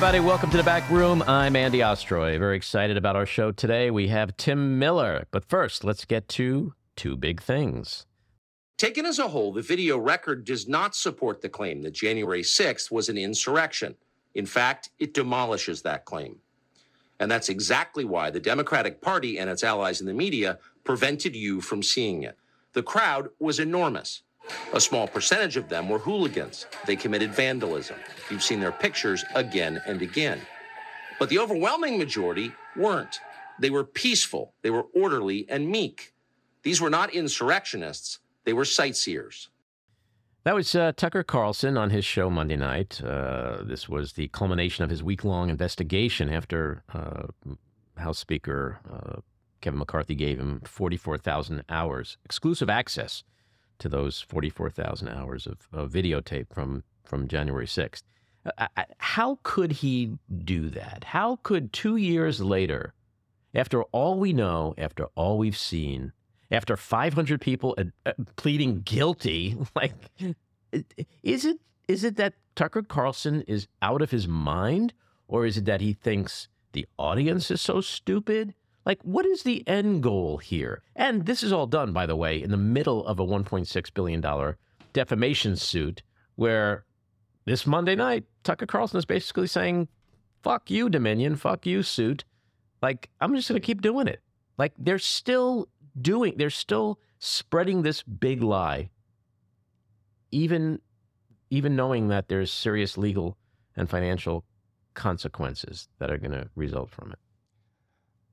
Everybody, welcome to the back room. I'm Andy Ostroy. Very excited about our show today. We have Tim Miller. But first, let's get to two big things. Taken as a whole, the video record does not support the claim that January 6th was an insurrection. In fact, it demolishes that claim. And that's exactly why the Democratic Party and its allies in the media prevented you from seeing it. The crowd was enormous. A small percentage of them were hooligans. They committed vandalism. You've seen their pictures again and again. But the overwhelming majority weren't. They were peaceful, they were orderly and meek. These were not insurrectionists, they were sightseers. That was uh, Tucker Carlson on his show Monday night. Uh, this was the culmination of his week long investigation after uh, House Speaker uh, Kevin McCarthy gave him 44,000 hours, exclusive access to those 44,000 hours of, of videotape from, from January 6th. Uh, how could he do that? How could two years later, after all we know, after all we've seen, after 500 people uh, pleading guilty, like, is it is it that Tucker Carlson is out of his mind, or is it that he thinks the audience is so stupid? Like, what is the end goal here? And this is all done, by the way, in the middle of a $1.6 billion defamation suit where this Monday night, Tucker Carlson is basically saying, fuck you, Dominion, fuck you, suit. Like, I'm just going to keep doing it. Like, they're still doing, they're still spreading this big lie, even, even knowing that there's serious legal and financial consequences that are going to result from it.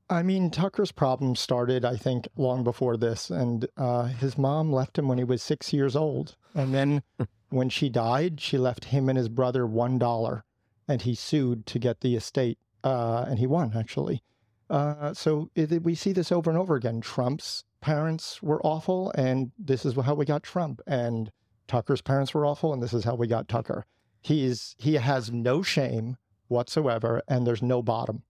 I mean, Tucker's problem started, I think, long before this. And uh, his mom left him when he was six years old. And then when she died, she left him and his brother $1. And he sued to get the estate. Uh, and he won, actually. Uh, so it, we see this over and over again. Trump's parents were awful, and this is how we got Trump. And Tucker's parents were awful, and this is how we got Tucker. He's he has no shame whatsoever, and there's no bottom.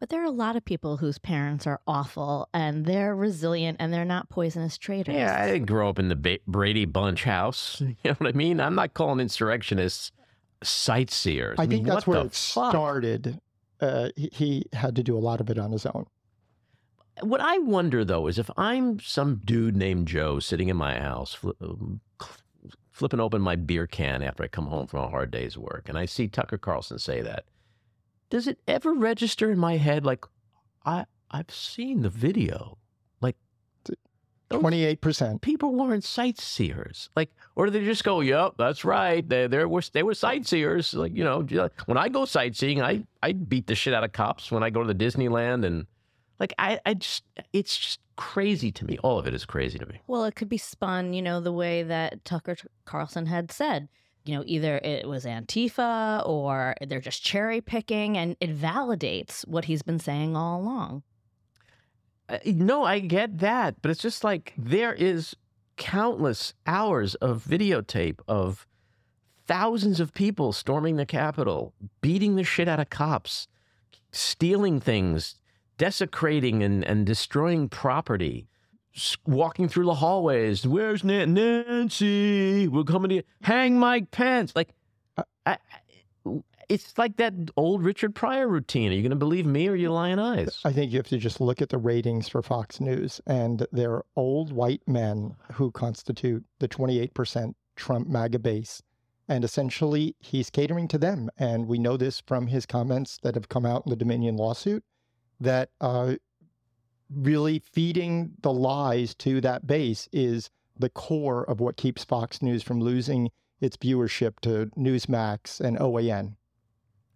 But there are a lot of people whose parents are awful and they're resilient and they're not poisonous traitors. Yeah, I didn't grow up in the ba- Brady Bunch house. You know what I mean? I'm not calling insurrectionists sightseers. I, I mean, think that's where it fuck? started. Uh, he, he had to do a lot of it on his own. What I wonder though is if I'm some dude named Joe sitting in my house, fl- flipping open my beer can after I come home from a hard day's work, and I see Tucker Carlson say that does it ever register in my head like I I've seen the video? Like twenty eight percent people weren't sightseers. Like, or do they just go, "Yep, that's right. They they were they were sightseers." Like, you know, when I go sightseeing, I I beat the shit out of cops when I go to the Disneyland and like I I just it's just crazy to me. All of it is crazy to me. Well, it could be spun, you know, the way that Tucker Carlson had said you know, either it was Antifa or they're just cherry picking, and it validates what he's been saying all along. Uh, no, I get that, but it's just like there is countless hours of videotape of thousands of people storming the Capitol, beating the shit out of cops, stealing things, desecrating and, and destroying property walking through the hallways. Where's Nancy? We're coming to you. hang Mike Pence. Like, I, it's like that old Richard Pryor routine. Are you going to believe me or you lying eyes? I think you have to just look at the ratings for Fox News, and they're old white men who constitute the 28% Trump MAGA base. And essentially, he's catering to them. And we know this from his comments that have come out in the Dominion lawsuit that uh, really feeding the lies to that base is the core of what keeps Fox News from losing its viewership to Newsmax and OAN.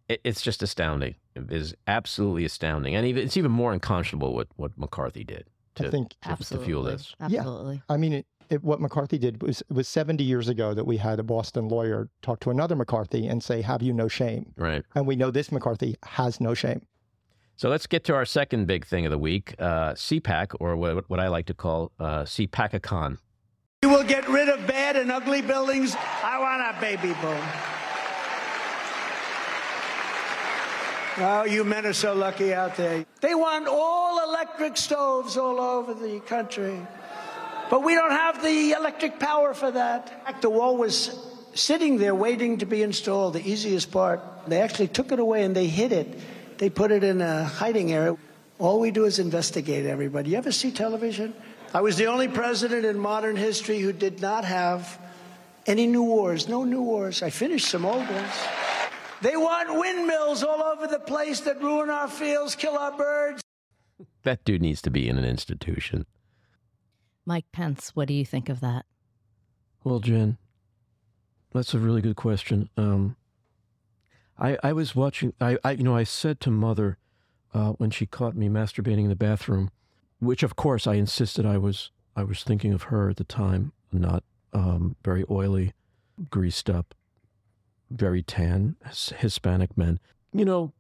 It's just astounding. It is absolutely astounding, and even, it's even more unconscionable what what McCarthy did to, I think, to, to fuel this. Absolutely. Yeah. I mean, it, it, what McCarthy did was it was 70 years ago that we had a Boston lawyer talk to another McCarthy and say, "Have you no shame?" Right. And we know this McCarthy has no shame. So let's get to our second big thing of the week uh, CPAC, or what, what I like to call uh, CPACicon. We will get rid of bad and ugly buildings. I want a baby boom. Oh, you men are so lucky out there. They want all electric stoves all over the country. But we don't have the electric power for that. The wall was sitting there waiting to be installed, the easiest part. They actually took it away and they hid it. They put it in a hiding area. All we do is investigate everybody. You ever see television? I was the only president in modern history who did not have any new wars. No new wars. I finished some old ones. They want windmills all over the place that ruin our fields, kill our birds. That dude needs to be in an institution. Mike Pence, what do you think of that? Well, Jen, that's a really good question. Um, I I was watching. I, I you know I said to mother uh, when she caught me masturbating in the bathroom, which of course I insisted I was I was thinking of her at the time, not um, very oily, greased up, very tan Hispanic men. You know,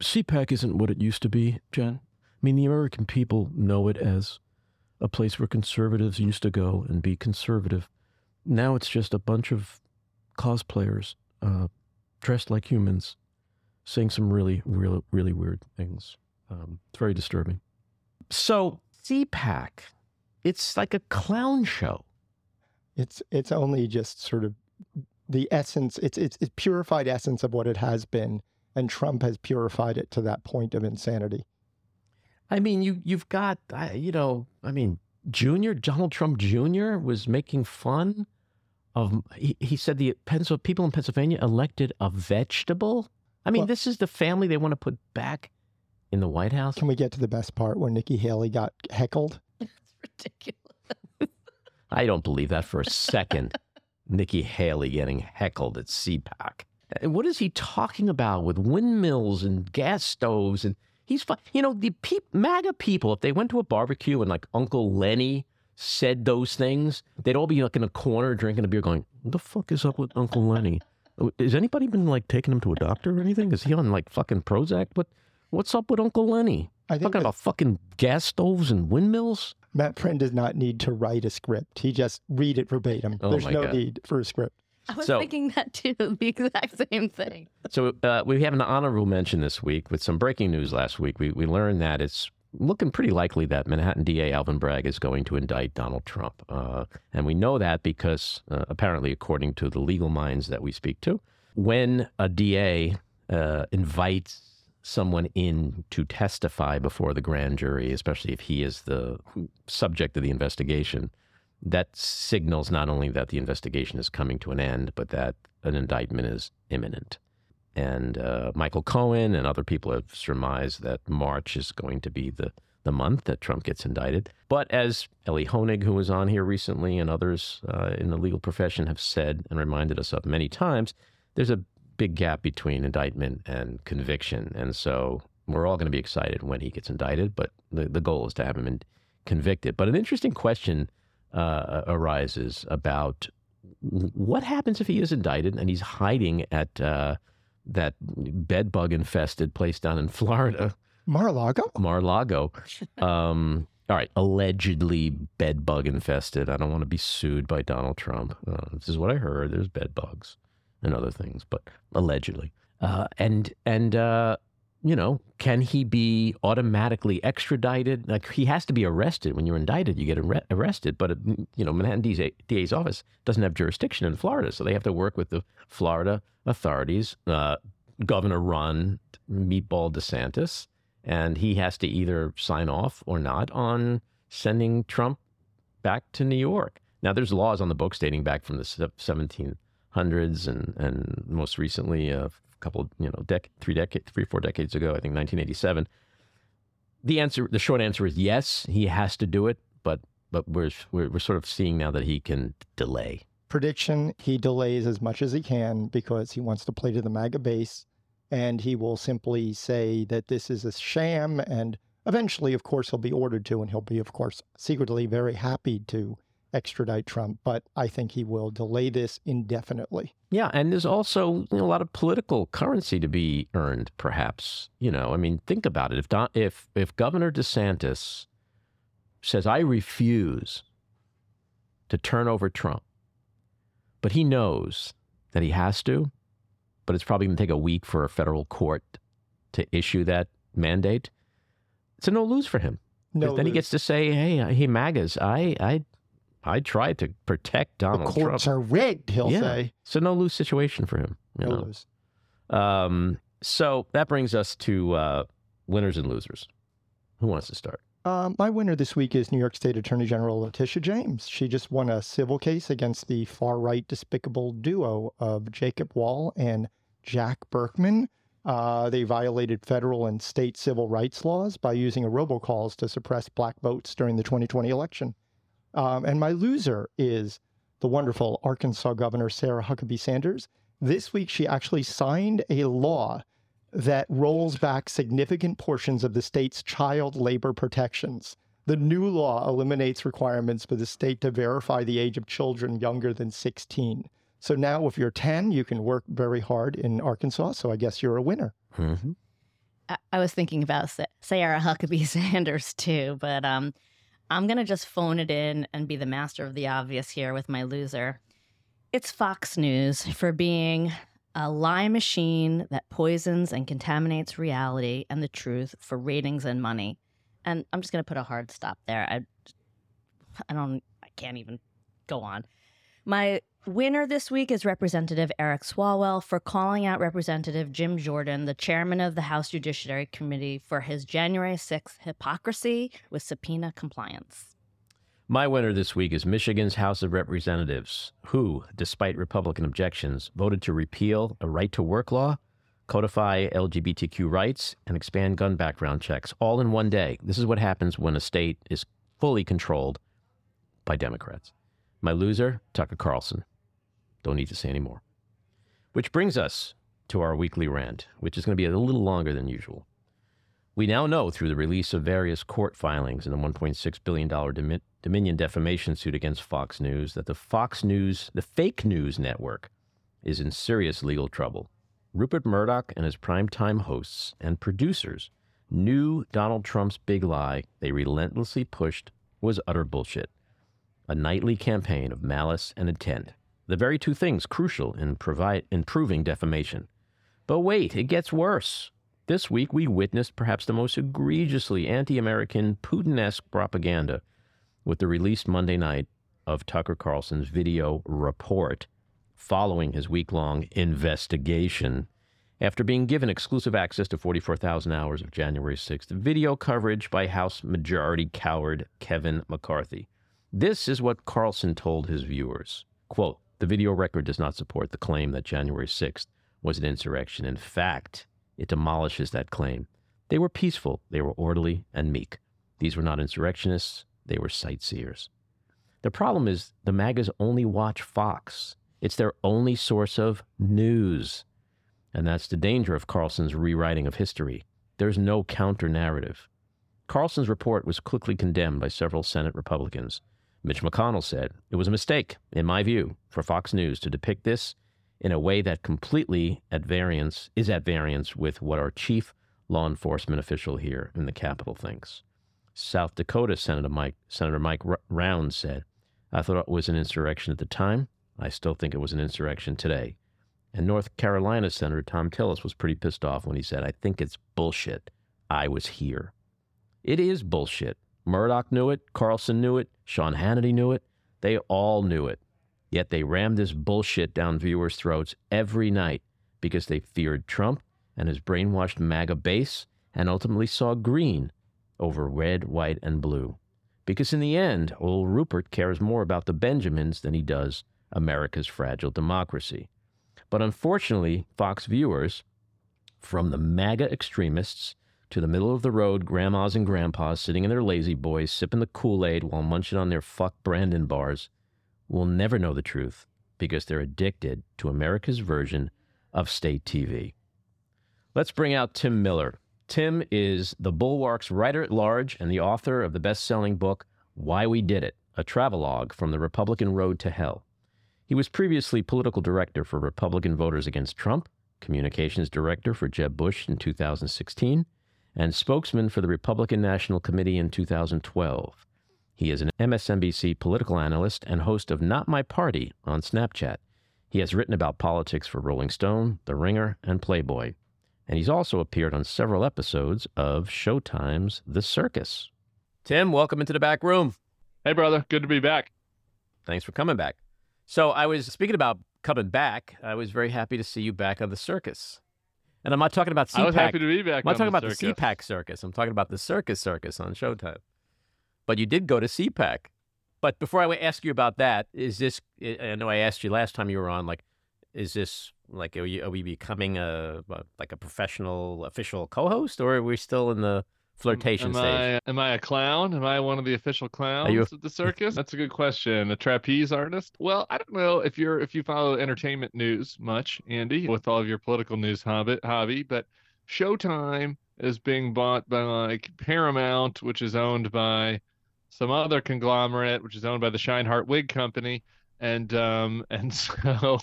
CPAC isn't what it used to be, Jen. I mean, the American people know it as a place where conservatives used to go and be conservative. Now it's just a bunch of cosplayers uh, dressed like humans saying some really, really, really weird things. Um, it's very disturbing. So, CPAC, it's like a clown show. It's it's only just sort of the essence. It's it's it's purified essence of what it has been, and Trump has purified it to that point of insanity. I mean, you you've got you know, I mean, Junior Donald Trump Jr. was making fun of. He, he said the Pencil, people in Pennsylvania elected a vegetable. I mean, Well- this is the family they want to put back in the White House. Can we get to the best part where Nikki Haley got heckled? It's ridiculous. I don't believe that for a second. Nikki Haley getting heckled at CPAC. Uh, what is he talking about with windmills and gas stoves? And he's, fu- you know, the peop MAGA people, if they went to a barbecue and like Uncle Lenny said those things, they'd all be like in a corner drinking a beer going, what the fuck is up with Uncle Lenny? Has anybody been like taking him to a doctor or anything? Is he on like fucking Prozac? What, what's up with Uncle Lenny? I think Talking that about fucking gas stoves and windmills? Matt Friend does not need to write a script. He just read it verbatim. Oh There's no God. need for a script. I was So- thinking that too, the exact same thing. So uh, we have an honorable mention this week with some breaking news last week. We, we learned that it's looking pretty likely that Manhattan DA Alvin Bragg is going to indict Donald Trump. Uh, and we know that because uh, apparently, according to the legal minds that we speak to, when a DA uh, invites someone in to testify before the grand jury, especially if he is the subject of the investigation, that signals not only that the investigation is coming to an end, but that an indictment is imminent. And uh, Michael Cohen and other people have surmised that March is going to be the, the month that Trump gets indicted. But as Ellie Honig, who was on here recently, and others uh, in the legal profession have said and reminded us of many times, there's a big gap between indictment and conviction. And so we're all going to be excited when he gets indicted, but the, the goal is to have him in, convicted. But an interesting question uh, arises about what happens if he is indicted and he's hiding at uh, that bed bug infested place down in Florida, Mar-a-Lago? Mar-a-Lago. Um, all right, allegedly bed bug infested. I don't want to be sued by Donald Trump. Uh, this is what I heard. There's bed bugs and other things, but allegedly. Uh, and and uh, you know, can he be automatically extradited? Like he has to be arrested. When you're indicted, you get arre- arrested. But uh, you know, Manhattan DA's, DA's office doesn't have jurisdiction in Florida, so they have to work with the Florida authorities. Uh, Governor Ron Meatball DeSantis, and he has to either sign off or not on sending Trump back to New York. Now, there's laws on the books dating back from the 1700s and and most recently a couple, you know, dec- three decades, three four decades ago, I think 1987. The answer, the short answer is yes, he has to do it, but but we're we're, we're sort of seeing now that he can delay. Prediction, he delays as much as he can because he wants to play to the MAGA base. And he will simply say that this is a sham. And eventually, of course, he'll be ordered to. And he'll be, of course, secretly very happy to extradite Trump. But I think he will delay this indefinitely. Yeah, and there's also you know, a lot of political currency to be earned, perhaps. You know, I mean, think about it. If Don, if if Governor DeSantis says, "I refuse to turn over Trump," but he knows that he has to, but it's probably going to take a week for a federal court to issue that mandate. It's a no lose for him. No, then he gets to say, "Hey, uh, hey, MAGAs, I, I, I tried to protect Donald the courts Trump. are rigged, he'll Yeah. say. So no lose situation for him. You know? lose. Um, so that brings us to uh, winners and losers. Who wants to start? Um, my winner this week is New York State Attorney General Letitia James. She just won a civil case against the far right despicable duo of Jacob Wohl and Jack Burkman. Uh, they violated federal and state civil rights laws by using a robocalls to suppress black votes during the 2020 election. Um, and my loser is the wonderful Arkansas Governor Sarah Huckabee Sanders. This week, she actually signed a law that rolls back significant portions of the state's child labor protections. The new law eliminates requirements for the state to verify the age of children younger than 16. So now, if you're 10, you can work very hard in Arkansas. So I guess you're a winner. Mm-hmm. I, I was thinking about Sa- Sarah Huckabee Sanders too, but um, I'm gonna just phone it in and be the master of the obvious here with my loser. It's Fox News for being a lie machine that poisons and contaminates reality and the truth for ratings and money. And I'm just gonna put a hard stop there. I, I don't, I can't even go on. My winner this week is Representative Eric Swalwell for calling out Representative Jim Jordan, the chairman of the House Judiciary Committee, for his January 6th hypocrisy with subpoena compliance. My winner this week is Michigan's House of Representatives, who, despite Republican objections, voted to repeal a right to work law, codify LGBTQ rights, and expand gun background checks all in one day. This is what happens when a state is fully controlled by Democrats. My loser, Tucker Carlson. Don't need to say any more. Which brings us to our weekly rant, which is going to be a little longer than usual. We now know through the release of various court filings in the $1.6 billion Dominion defamation suit against Fox News that the Fox News, the fake news network, is in serious legal trouble. Rupert Murdoch and his primetime hosts and producers knew Donald Trump's big lie they relentlessly pushed was utter bullshit. A nightly campaign of malice and intent, the very two things crucial in, provide, in proving defamation. But wait, it gets worse. This week, we witnessed perhaps the most egregiously anti American, Putin esque propaganda with the release Monday night of Tucker Carlson's video report following his week long investigation. After being given exclusive access to 44,000 hours of January 6th video coverage by House Majority coward Kevin McCarthy. This is what Carlson told his viewers. Quote, the video record does not support the claim that January 6th was an insurrection. In fact, it demolishes that claim. They were peaceful, they were orderly and meek. These were not insurrectionists, they were sightseers. The problem is the MAGAs only watch Fox. It's their only source of news. And that's the danger of Carlson's rewriting of history. There's no counter narrative. Carlson's report was quickly condemned by several Senate Republicans. Mitch McConnell said it was a mistake, in my view, for Fox News to depict this in a way that completely at variance is at variance with what our chief law enforcement official here in the Capitol thinks. South Dakota Senator Mike Senator Mike Rounds said, "I thought it was an insurrection at the time. I still think it was an insurrection today." And North Carolina Senator Thom Tillis was pretty pissed off when he said, "I think it's bullshit. I was here." It is bullshit. Murdoch knew it, Carlson knew it, Sean Hannity knew it. They all knew it. Yet they rammed this bullshit down viewers' throats every night because they feared Trump and his brainwashed MAGA base and ultimately saw green over red, white, and blue. Because in the end, old Rupert cares more about the Benjamins than he does America's fragile democracy. But unfortunately, Fox viewers, from the MAGA extremists to the middle of the road grandmas and grandpas sitting in their lazy boys sipping the Kool Aid while munching on their fuck Brandon bars, will never know the truth because they're addicted to America's version of state TV. Let's bring out Tim Miller. Tim is the Bulwark's writer at large and the author of the best selling book, Why We Did It, a travelogue from the Republican Road to Hell. He was previously political director for Republican Voters Against Trump, communications director for Jeb Bush in 2016, and spokesman for the Republican National Committee in 2012. He is an MSNBC political analyst and host of Not My Party on Snapchat. He has written about politics for Rolling Stone, The Ringer, and Playboy. And he's also appeared on several episodes of Showtime's The Circus. Tim, welcome into the back room. Hey, brother. Good to be back. Thanks for coming back. So I was speaking about coming back. I was very happy to see you back on the circus. And I'm not talking about CPAC. I was happy to be back. I'm not talking the about circus. the CPAC circus. I'm talking about the circus circus on Showtime. But you did go to CPAC. But before I ask you about that, is this? I know I asked you last time you were on. Like, is this like are, you, are we becoming a, a like a professional official co-host, or are we still in the flirtation am stage? I, am I a clown? Am I one of the official clowns you a- at the circus? That's a good question. A trapeze artist? Well, I don't know if you're if you follow entertainment news much, Andy, with all of your political news hobby, hobby, but Showtime is being bought by like Paramount, which is owned by some other conglomerate, which is owned by the Scheinhart Wig Company. And um and so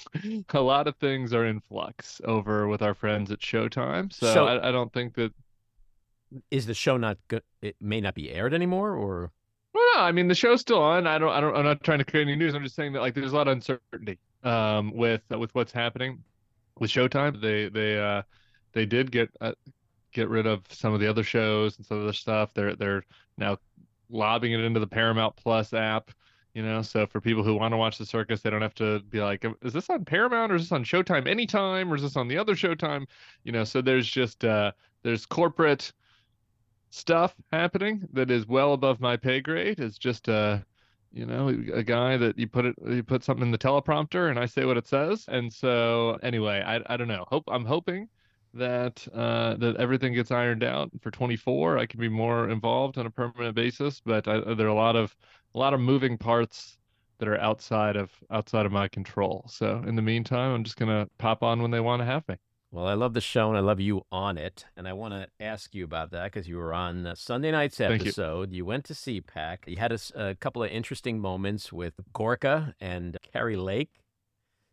a lot of things are in flux over with our friends at Showtime. So, So- I, I don't think that Is the show not good? It may not be aired anymore, or Well, no, I mean the show's still on. I don't, I don't, I'm not trying to create any news. I'm just saying that like there's a lot of uncertainty um, with with what's happening with Showtime. They they uh, they did get uh, get rid of some of the other shows and some of the stuff. They're they're now lobbing it into the Paramount Plus app. You know, so for people who want to watch the circus, they don't have to be like, is this on Paramount or is this on Showtime anytime or is this on the other Showtime? You know, so there's just uh, there's corporate stuff happening that is well above my pay grade. It's just a, you know, a guy that you put it, you put something in the teleprompter, and I say what it says. And so, anyway, I, I don't know. Hope I'm hoping that uh, that everything gets ironed out for 24. I can be more involved on a permanent basis, but I, there are a lot of a lot of moving parts that are outside of outside of my control. So in the meantime, I'm just gonna pop on when they want to have me. Well, I love the show and I love you on it. And I want to ask you about that because you were on Sunday night's Thank you. episode. You. went to CPAC. You had a couple of interesting moments with Gorka and Kari Lake.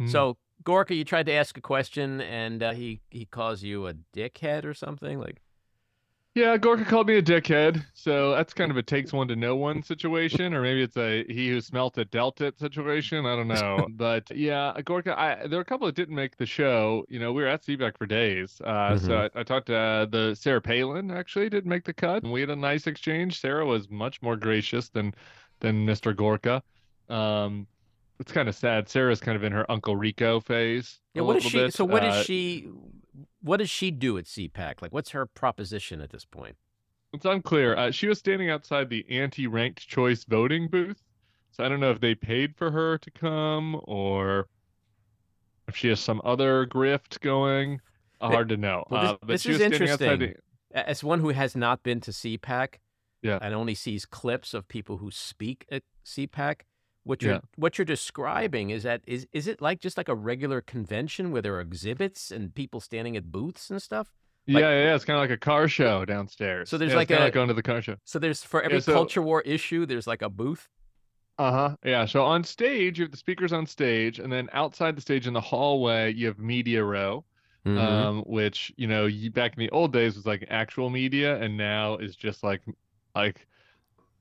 Mm. So, Gorka, you tried to ask a question and uh, he, he calls you a dickhead or something. Like, Yeah, Gorka called me a dickhead, so that's kind of a takes one to know one situation, or maybe it's a he who smelt it dealt it situation. I don't know, but yeah, Gorka, I there were a couple that didn't make the show. You know, we were at CPAC for days, uh, so I, I talked to uh, the Sarah Palin actually didn't make the cut, and we had a nice exchange. Sarah was much more gracious than than Mr. Gorka. Um, it's kind of sad. Sarah's kind of in her Uncle Rico phase. yeah, what is she? bit. So, what does Uh, she? What does she do at CPAC? Like, what's her proposition at this point? It's unclear. Uh, she was standing outside the anti-ranked choice voting booth, so I don't know if they paid for her to come or if she has some other grift going. Uh, Th- Hard to know. well, this- uh, but this is interesting. the. As one who has not been to CPAC, Yeah. and only sees clips of people who speak at CPAC, what you're Yeah. what you're describing is that is is it like just like a regular convention where there are exhibits and people standing at booths and stuff? Like- yeah, yeah, yeah, it's kind of like a car show downstairs. So there's Yeah, like it's a- like going to the car show. So there's for every so- culture war issue, there's like a booth. Uh huh. Yeah. So on stage, you have the speakers on stage, and then outside the stage in the hallway, you have media row. Mhm. um, which you know back in the old days was like actual media, and now is just like like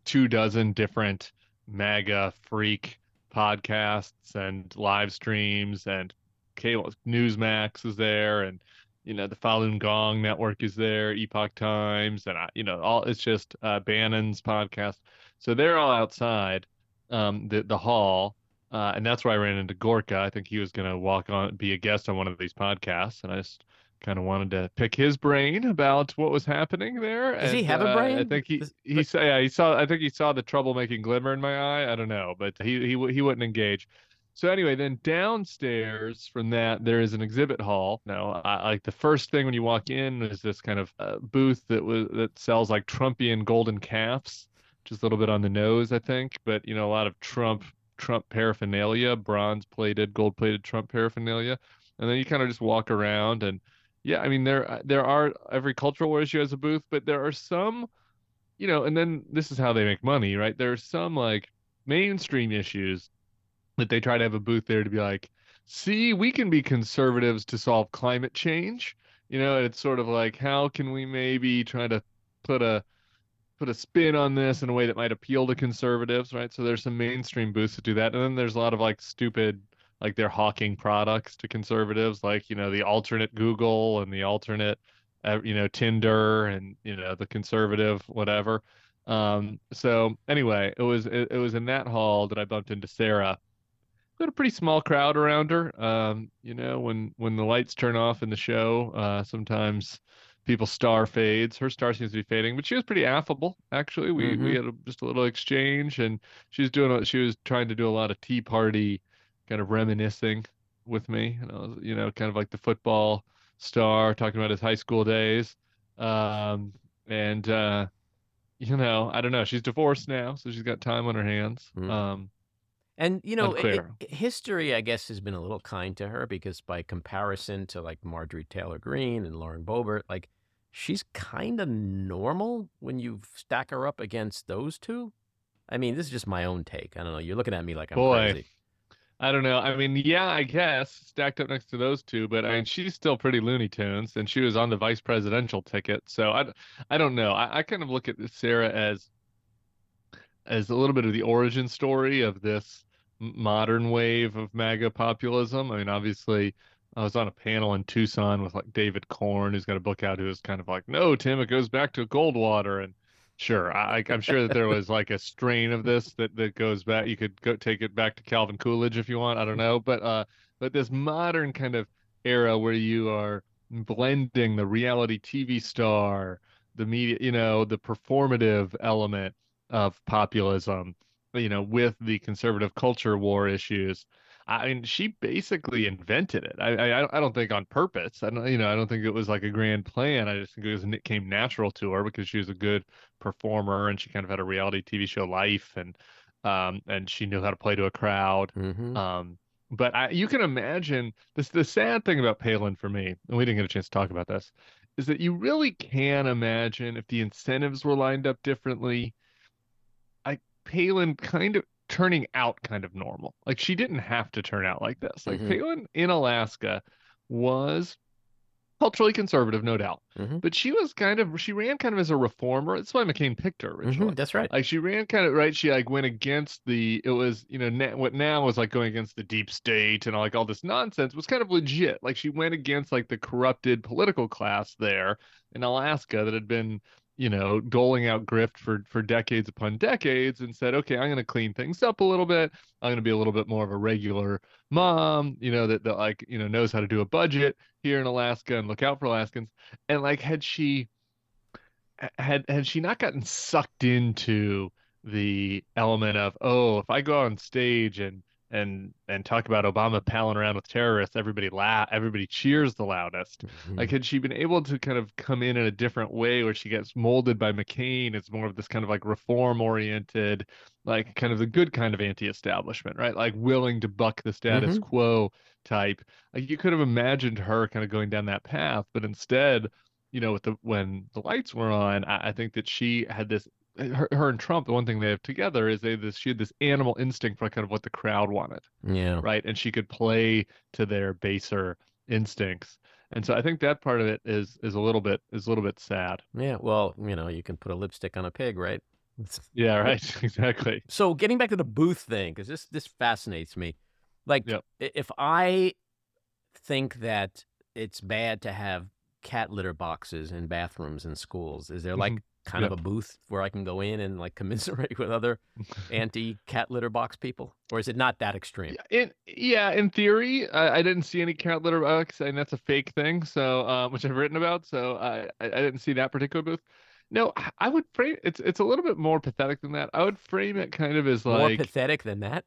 two dozen different MAGA freak podcasts and live streams, and cable Newsmax is there, and you know the Falun Gong network is there, Epoch Times, and I, you know all it's just uh, Bannon's podcast. So they're all outside um, the the hall. Uh, and that's where I ran into Gorka. I think he was going to walk on, be a guest on one of these podcasts, and I just kind of wanted to pick his brain about what was happening there. Does he and, have a uh, I think he he saw yeah, he saw I think he saw the troublemaking glimmer in my eye. I don't know, but he he he wouldn't engage. So anyway, then downstairs from that there is an exhibit hall. Now, I, like the first thing when you walk in is this kind of uh, booth that was that sells like Trumpian golden calves, just a little bit on the nose, I think, but you know a lot of Trump Trump paraphernalia, bronze plated, gold plated Trump paraphernalia, and then you kind of just walk around and yeah, I mean there uh, there are every cultural war issue has a booth, but there are some, you know, and then this is how they make money, right? There are some like mainstream issues that they try to have a booth there to be like, see, we can be conservatives to solve climate change. You know, it's sort of like how can we maybe try to put a put a spin on this in a way that might appeal to conservatives, right? So there's some mainstream booths that do that, and then there's a lot of like stupid, like they're hawking products to conservatives, like you know the alternate Google and the alternate, uh, you know Tinder and you know the conservative whatever. Um, so anyway, it was it, it was in that hall that I bumped into Sarah. We had a pretty small crowd around her. Um, you know, when when the lights turn off in the show, uh, sometimes people's star fades. Her star seems to be fading, but she was pretty affable. Actually, we Mhm. we had a, just a little exchange, and she was doing she was trying to do a lot of tea party, kind of reminiscing with me. And I was, you know, kind of like the football star talking about his high school days. Um, and uh, you know, I don't know. She's divorced now, so she's got time on her hands. Mm. Um, And you know, i- Unclear. i- history, I guess, has been a little kind to her because, by comparison to like Marjorie Taylor Greene and Lauren Boebert, like she's kind of normal when you stack her up against those two. I mean, this is just my own take. I don't know. You're looking at me like I'm Boy. crazy. I don't know. I mean, yeah, I guess stacked up next to those two, but I mean, she's still pretty Looney Tunes, and she was on the vice presidential ticket. So I, I don't know. I, I kind of look at Sarah as as a little bit of the origin story of this modern wave of MAGA populism. I mean, obviously, I was on a panel in Tucson with like David Corn, who's got a book out, who was kind of like, "No, Tim, it goes back to Goldwater," and Sure, I, I'm sure that there was like a strain of this that that goes back. You could go take it back to Calvin Coolidge if you want. I don't know, but uh, but this modern kind of era where you are blending the reality TV star, the media, you know, the performative element of populism, you know, with the conservative culture war issues. I mean, she basically invented it. I, I I don't think on purpose. I don't, you know, I don't think it was like a grand plan. I just think it was it came natural to her because she was a good performer and she kind of had a reality TV show life and um and she knew how to play to a crowd. hmm Um, but I, you can imagine this. The sad thing about Palin for me, and we didn't get a chance to talk about this, is that you really can imagine if the incentives were lined up differently, like Palin kind of turning out kind of normal. Like she didn't have to turn out like this. Like Mhm. Palin in Alaska was culturally conservative, no doubt, Mhm. but she was kind of she ran kind of as a reformer. That's why McCain picked her originally. hmm That's right. Like she ran kind of right. She like went against the. It was you know na- what now was like going against the deep state and like all this nonsense was kind of legit. Like she went against like the corrupted political class there in Alaska that had been you know doling out grift for for decades upon decades and said, okay, I'm going to clean things up a little bit. I'm going to be a little bit more of a regular mom. You know that that like you know knows how to do a budget here in Alaska and look out for Alaskans. And like had she had had she not gotten sucked into the element of oh if I go on stage and and and talk about Obama palling around with terrorists everybody laugh everybody cheers the loudest Mhm. like had she been able to kind of come in in a different way where she gets molded by McCain it's more of this kind of like reform oriented like kind of the good kind of anti-establishment right like willing to buck the status Mhm. quo type like you could have imagined her kind of going down that path but instead you know, with the when the lights were on, I, I think that she had this. Her, her and Trump, the one thing they have together is they this she had this animal instinct for kind of what the crowd wanted, yeah. right? And she could play to their baser instincts. And so I think that part of it is is a little bit is a little bit sad. Yeah. Well, you know, you can put a lipstick on a pig, right? Yeah, right. Exactly. So getting back to the booth thing, because this this fascinates me. Like, Yep. if I think that it's bad to have cat litter boxes in bathrooms in schools, is there like mm-hmm. Kind of a booth where I can go in and like commiserate with other anti cat litter box people, or is it not that extreme? Yeah, in yeah, in theory, I, I didn't see any cat litter box, and that's a fake thing. So, uh, which I've written about. So I, I didn't see that particular booth. No, I- I would frame it's it's a little bit more pathetic than that. I would frame it kind of as like More pathetic than that?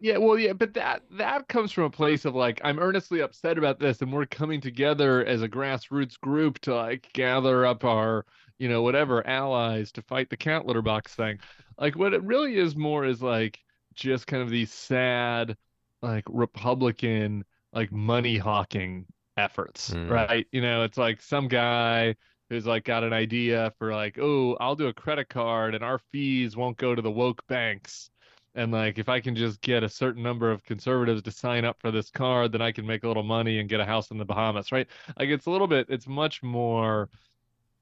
yeah, well, yeah, but that that comes from a place of like I'm earnestly upset about this, and we're coming together as a grassroots group to like gather up our you know whatever allies to fight the cat litter box thing. Like what it really is more is like just kind of these sad like Republican like money hawking efforts, Mm. right? You know, it's like some guy who's like got an idea for like, oh, I'll do a credit card and our fees won't go to the woke banks. And like, if I can just get a certain number of conservatives to sign up for this card, then I can make a little money and get a house in the Bahamas, right? Like, it's a little bit, it's much more,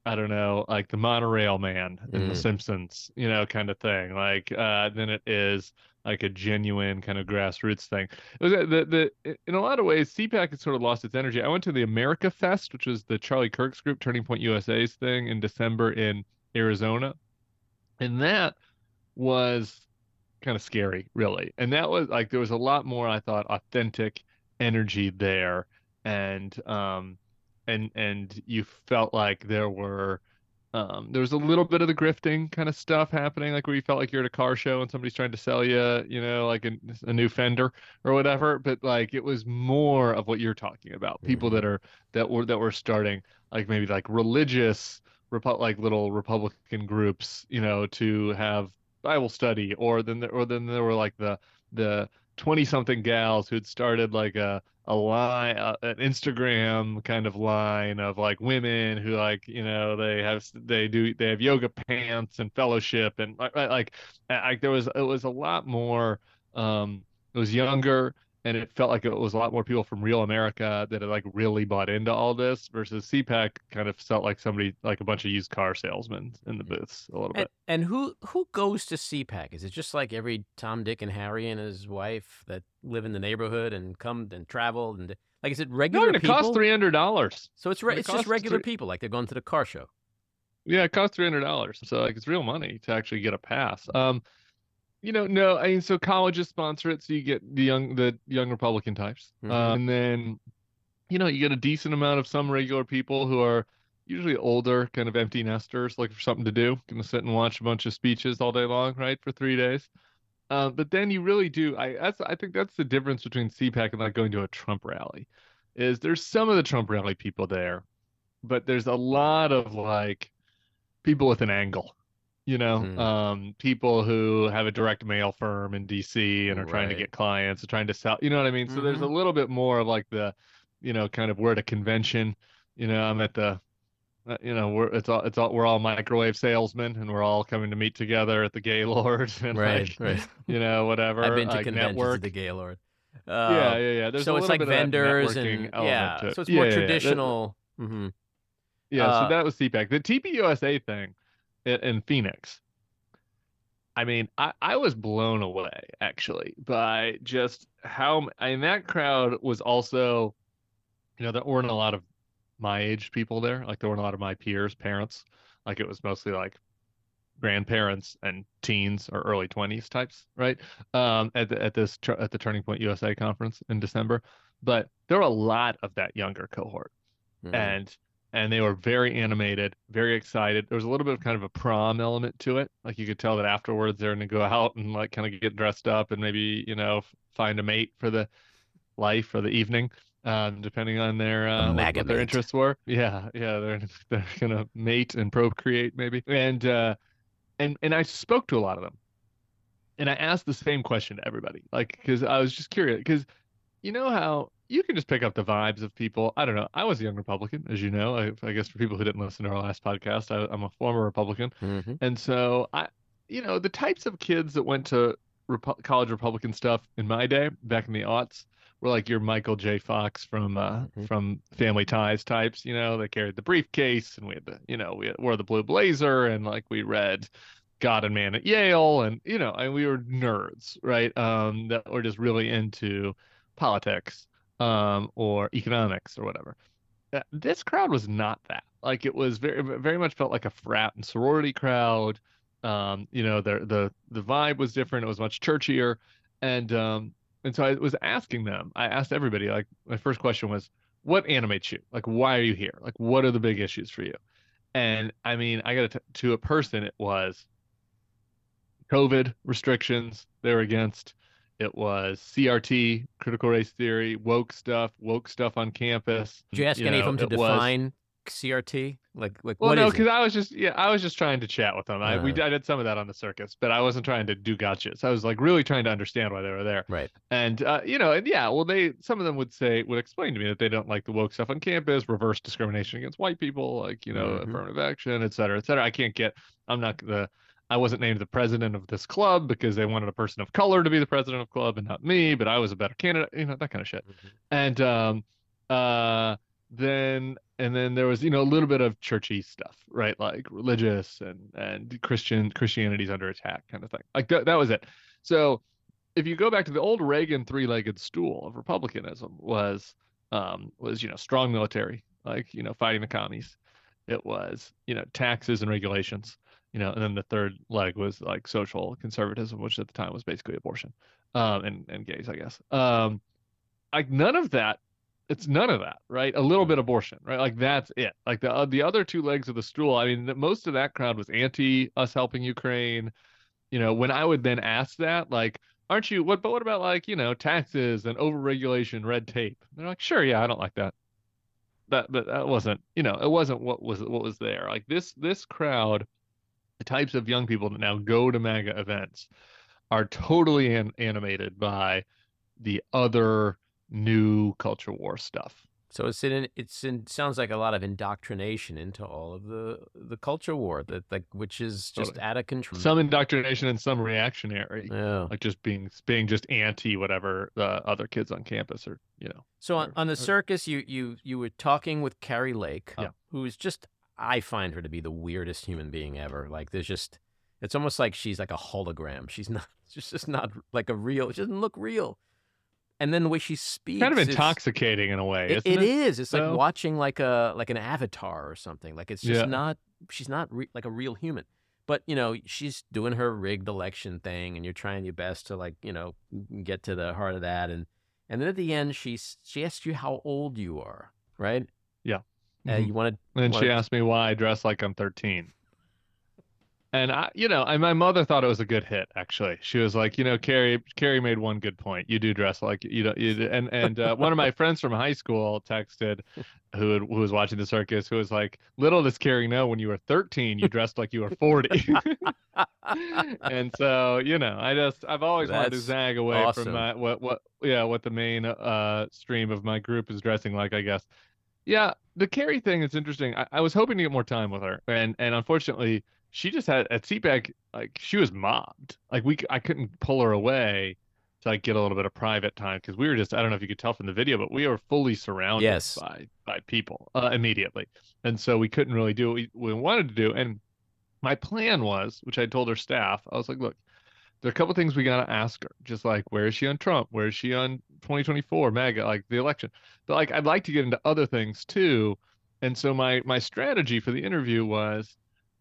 I don't know, like the monorail man in The Mm. Simpsons, you know, kind of thing. Like, uh, than it is like a genuine kind of grassroots thing. It was uh, the the in a lot of ways, CPAC has sort of lost its energy. I went to the America Fest, which was the Charlie Kirk's group, Turning Point USA's thing in December in Arizona. And that was kind of scary, really. And that was like there was a lot more I thought authentic energy there, and um, and and you felt like there were um, there was a little bit of the grifting kind of stuff happening, like where you felt like you're at a car show and somebody's trying to sell you, you know, like a, a new fender or whatever. But like it was more of what you're talking about, people Mm-hmm. that are that were that were starting like maybe like religious, repu- like little Republican groups, you know, to have Bible study, or then there, or then there were like the the 20 something gals who'd started like a a line uh, an Instagram kind of line of like women who like you know they have they do they have yoga pants and fellowship and like like like there was it was a lot more um it was younger and it felt like it was a lot more people from real America that had like really bought into all this versus CPAC kind of felt like somebody like a bunch of used car salesmen in the booths a little And, bit. and who who goes to CPAC? Is it just like every Tom, Dick, and Harry and his wife that live in the neighborhood and come and travel and like is it No, regular and it people? costs three hundred dollars. so it's re- it it's just regular three- people like they're going to the car show. Yeah, it costs three hundred dollars. So like it's real money to actually get a pass. Um, you know, no, I mean, so colleges sponsor it, so you get the young the young Republican types, Mhm. uh, and then you know you get a decent amount of some regular people who are usually older, kind of empty nesters, looking for something to do, gonna sit and watch a bunch of speeches all day long, right, for three days. Um, but then you really do. I that's I think that's the difference between CPAC and like going to a Trump rally, is there's some of the Trump rally people there, but there's a lot of like people with an angle, you know, Hmm. um, people who have a direct mail firm in DC and are trying to get clients, trying to sell, you know what I mean? So there's a little bit more of like the, you know, kind of we're at a convention, you know, I'm at the, uh, you know, we're it's all it's all we're all microwave salesmen and we're all coming to meet together at the Gaylord and Right, like, right. you know, whatever. I've been to like conventions network. at the Gaylord. yeah, Uh, yeah, yeah. There's so a it's like bit of that vendors and yeah, so it's Yeah, more yeah, yeah. That- traditional. hmm Yeah, Uh, so that was CPAC. The TPUSA thing in, in Phoenix. I mean, I, I was blown away actually by just how I mean that crowd was also, you know, there weren't a lot of my age people there. Like there weren't a lot of my peers, parents. Like it was mostly like grandparents and teens or early 20s types, right? Um, at the, at this at the Turning Point USA conference in December. But there were a lot of that younger cohort Mhm. and and they were very animated, very excited. There was a little bit of kind of a prom element to it. Like you could tell that afterwards they're going to go out and like kind of get dressed up and maybe you know find a mate for the life or the evening, um, depending on their uh, what, what their interests were. Yeah, yeah, they're they're gonna mate and procreate maybe. And uh, and and I spoke to a lot of them, and I asked the same question to everybody, like because I was just curious because you know how you can just pick up the vibes of people. I don't know. I was a young Republican, as you know. I, I guess for people who didn't listen to our last podcast, I, I'm a former Republican, Mhm. and so I, you know, the types of kids that went to Repu- college Republican stuff in my day, back in the aughts, were like your Michael J. Fox from uh, Mhm. from Family Ties types. You know, they carried the briefcase, and we had the, you know, we wore the blue blazer, and like we read God and Man at Yale, and you know, and we were nerds, right? Um, that were just really into politics, um, or economics or whatever. Uh, This crowd was not that. Like it was very, very much felt like a frat and sorority crowd. Um, you know, the the the vibe was different. It was much churchier, and um, and so I was asking them. I asked everybody. Like my first question was, "What animates you? Like, why are you here? Like, what are the big issues for you?" And I mean, I got to to a person, it was COVID restrictions they're against. It was CRT, critical race theory, woke stuff, woke stuff on campus. Did you ask any of them to it was- define CRT? Like like Well, no, because? I was just yeah, I was just trying to chat with them. I we Uh-huh. I did some of that on the circus, but I wasn't trying to do gotchas. I was like really trying to understand why they were there. Right. And uh, you know, and yeah, well, they some of them would say would explain to me that they don't like the woke stuff on campus, reverse discrimination against white people, like you know, Mhm. affirmative action, et cetera, et cetera. I can't get. I'm not the. I wasn't named the president of this club because they wanted a person of color to be the president of club and not me, but I was a better candidate, you know, that kind of shit. Mhm. and um uh then and then there was you know a little bit of churchy stuff right? Like religious and and christian christianity's under attack kind of thing. Like that, that was it. So if you go back to the old reagan three-legged stool of republicanism was um was you know strong military like you know fighting the commies. It was you know taxes and regulations you know, and then the third leg was like social conservatism, which at the time was basically abortion, um, and and gays, I guess. Um, like none of that. It's none of that, right? A little bit abortion, right? Like that's it. Like the uh, the other two legs of the stool. I mean, the, most of that crowd was anti us helping Ukraine. You know, when I would then ask that, like, aren't you? What? But what about like you know taxes and overregulation, red tape? They're like, sure, yeah, I don't like that. That, but that wasn't, you know, it wasn't what was what was there. Like this this crowd the types of young people that now go to MAGA events are totally an- animated by the other new culture war stuff. So it's in it's in sounds like a lot of indoctrination into all of the the culture war that like which is just Totally. out of control. Some indoctrination and some reactionary, yeah. like just being being just anti whatever the other kids on campus are, you know. So on, or- on the or- circus, you you you were talking with Kari Lake, Yeah. who is just I find her to be the weirdest human being ever. Like there's just it's almost like she's like a hologram. She's not she's just not like a real. She doesn't look real. And then the way she speaks, Kind of intoxicating in a way, It, isn't it it? is. It's like watching like a like an avatar or something. Like it's just Yeah. not. She's not re- like a real human. But you know, she's doing her rigged election thing, and you're trying your best to like you know get to the heart of that. And and then at the end, she she asks you how old you are, right? Uh, Mhm. you want And then she asked me why I dress like I'm 13. And I, you know, I, my mother thought it was a good hit. Actually, she was like, you know, Kari, Kari made one good point. You do dress like you know, you do. and and uh, one of my friends from high school texted, who who was watching the circus, who was like, little does Kari know, when you were 13, you dressed like you were 40. and so, you know, I just I've always wanted to zag away awesome. from my what what yeah what the main uh stream of my group is dressing like, I guess. Yeah, the Kari thing is interesting. I, I was hoping to get more time with her, and and unfortunately, she just had at CPAC like she was mobbed. Like we, I couldn't pull her away to like get a little bit of private time because we were just I don't know if you could tell from the video, but we were fully surrounded Yes. by by people uh, immediately, and so we couldn't really do what we, we wanted to do. And my plan was, which I told her staff, I was like, look, there are a couple things we got to ask her. Just like, where is she on Trump? Where is she on 2024 MAGA, like the election? But like, I'd like to get into other things too. And so my my strategy for the interview was,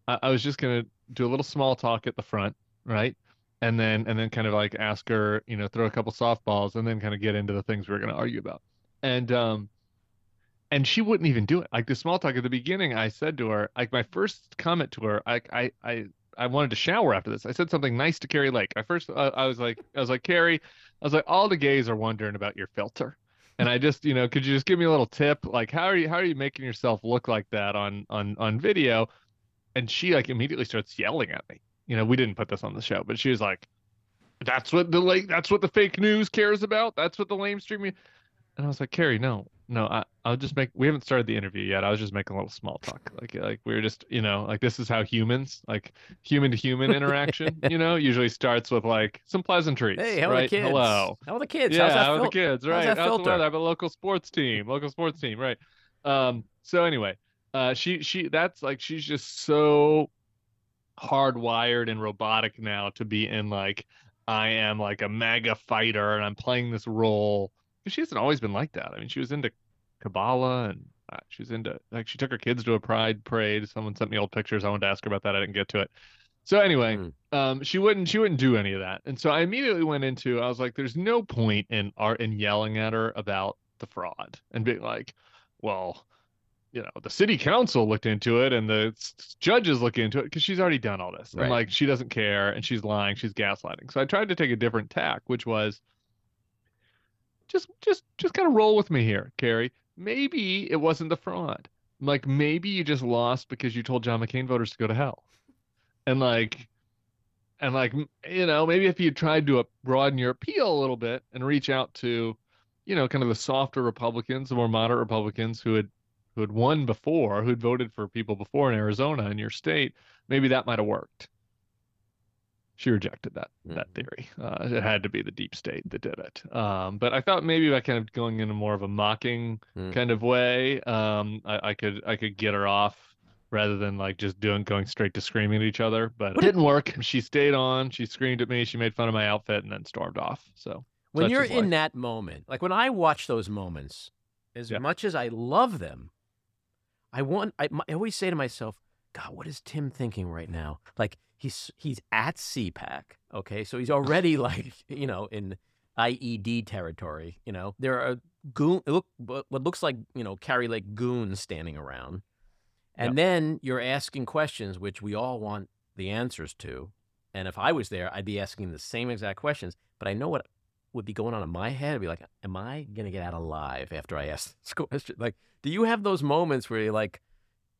I, was just gonna do a little small talk at the front, right? And then and then kind of like ask her, you know, throw a couple softballs, and then kind of get into the things we are gonna argue about. And um, and she wouldn't even do it. Like the small talk at the beginning, I said to her, like my first comment to her, I I I I wanted to shower after this. I said something nice to Kari Lake. I first uh, I was like I was like Kari, I was like all the gays are wondering about your filter. And I just, you know, could you just give me a little tip? Like how are you how are you making yourself look like that on on on video? And she like immediately starts yelling at me. You know, we didn't put this on the show, but she was like, "That's what the like that's what the fake news cares about. That's what the lamestream." And I was like, "Kari, no, no, I, I'll just make. We haven't started the interview yet. I was just making a little small talk. Like, like we are just, you know, like this is how humans, like human to human interaction, you know, usually starts with like some pleasantries. Hey, how are right? the kids? Hello. How are the kids? Yeah, that how are the fil- kids? how's Right. that How's the filter? weather? I have a local sports team. Local sports team. Right. Um. So anyway, uh, she she that's like she's just so hardwired and robotic now to be in like I am like a MAGA fighter and I'm playing this role. She hasn't always been like that. I mean, she was into Kabbalah and uh, she was into like she took her kids to a pride parade. Someone sent me old pictures. I wanted to ask her about that. I didn't get to it. So anyway, Mm. um, she wouldn't she wouldn't do any of that. And so I immediately went into I was like, there's no point in art in yelling at her about the fraud and being like, well, you know, the city council looked into it and the judges look into it because she's already done all this. Right. And like she doesn't care and she's lying, she's gaslighting. So I tried to take a different tack, which was just just just kind of roll with me here, Kari. Maybe it wasn't the fraud. Like maybe you just lost because you told John McCain voters to go to hell. And like and like you know, maybe if you tried to uh, broaden your appeal a little bit and reach out to, you know, kind of the softer Republicans, the more moderate Republicans who had who had won before, who'd voted for people before in Arizona in your state, maybe that might have worked. She rejected that that theory. Uh, it had to be the deep state that did it. Um, but I thought maybe by kind of going in a more of a mocking Mm. kind of way, um, I, I could I could get her off rather than like just doing going straight to screaming at each other. But it didn't work. She stayed on. She screamed at me. She made fun of my outfit and then stormed off. So when you're in life. that moment, like when I watch those moments, as Yeah. much as I love them, I want. I, I always say to myself, God, what is Tim thinking right now? Like he's he's at CPAC, okay, so he's already like you know in IED territory. You know there are goon look what looks like you know Kari Lake goons standing around, and Yep. then you're asking questions which we all want the answers to. And if I was there, I'd be asking the same exact questions. But I know what would be going on in my head. I'd be like, "Am I gonna get out alive after I ask this question?" Like, do you have those moments where you're like,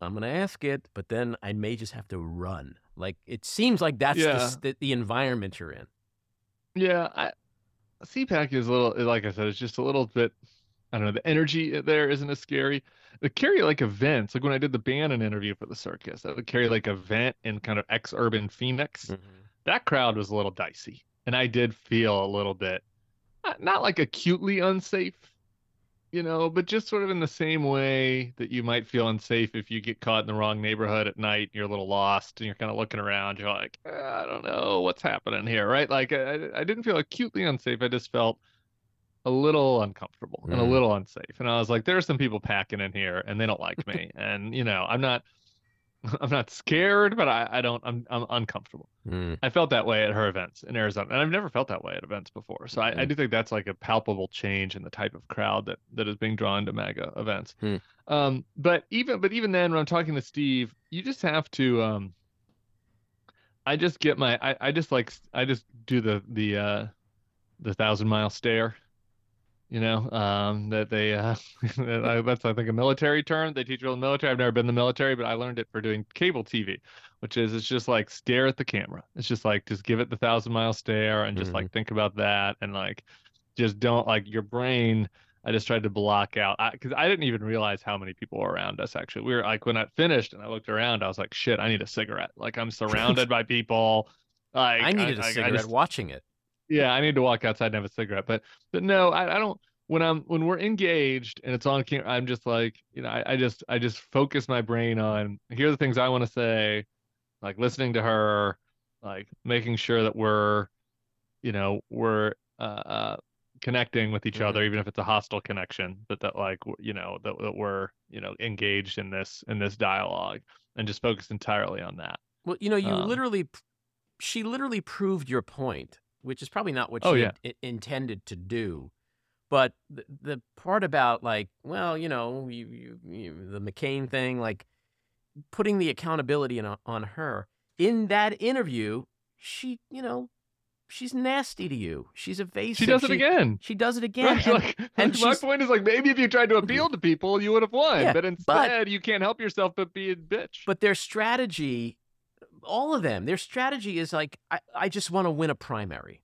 "I'm gonna ask it," but then I may just have to run? Like, it seems like that's the Yeah. the, the environment you're in. Yeah, I CPAC is a little, eh, like I said, it's just a little bit. I don't know. The energy eh, there isn't as scary. The Kari Lake events, like when I did the Bannon interview for the circus, that would Kari Lake event in kind of ex-urban Phoenix. Mm-hmm. That crowd was a little dicey, and I did feel a little bit, not, not like acutely unsafe, you know, but just sort of in the same way that you might feel unsafe if you get caught in the wrong neighborhood at night, you're a little lost, and you're kind of looking around, you're like, "Eh, I don't know what's happening here, right? Like I, I didn't feel acutely unsafe. I just felt a little uncomfortable and a Mm. little unsafe. And I was like, there are some people packing in here, and they don't like me, and you know, I'm not. I'm not scared, but I, I don't I'm I'm uncomfortable. Mm. I felt that way at her events in Arizona, and I've never felt that way at events before. So I, I Mm. do think that's like a palpable change in the type of crowd that that is being drawn to MAGA events. Hmm. Um, but even but even then, when I'm talking to Steve, you just have to. Um, I just get my I, I just like I just do the the uh, the thousand mile stare. You know, um, that they uh, that's I think a military term they teach you in the military. I've never been in the military, but I learned it for doing cable TV which is it's just like stare at the camera. It's just like just give it the thousand mile stare and just Mhm. like think about that and like just don't like your brain. I just tried to block out because I, didn't even realize how many people were around us. Actually, we were like when I finished and I looked around, I was like, shit, I need a cigarette. Like I'm surrounded by people. Like I needed a I- I cigarette just- watching it. Yeah, I need to walk outside and have a cigarette. But but no, I, I don't. When I'm when we're engaged and it's on camera, I'm just like you know I, I just I just focus my brain on here are the things I want to say, like listening to her, like making sure that we're, you know, we're uh, uh connecting with each Mhm. other, even if it's a hostile connection, but that like you know that, that we're you know engaged in this in this dialogue and just focused entirely on that. Well, you know, you Um, literally, she literally proved your point, which is probably not what oh, she Oh, had i- intended to do. But the, the part about like, well, you know, you, you, you, the McCain thing, like putting the accountability in, on her in that interview, she, you know, she's nasty to you. She's evasive. She does it again. She does it again. Right, and- like, and my point is like maybe if you tried to appeal to people, you would have won. Yeah, but instead, you can't help yourself but be a bitch. But their strategy, all of them, their strategy is like, I, I just want to win a primary.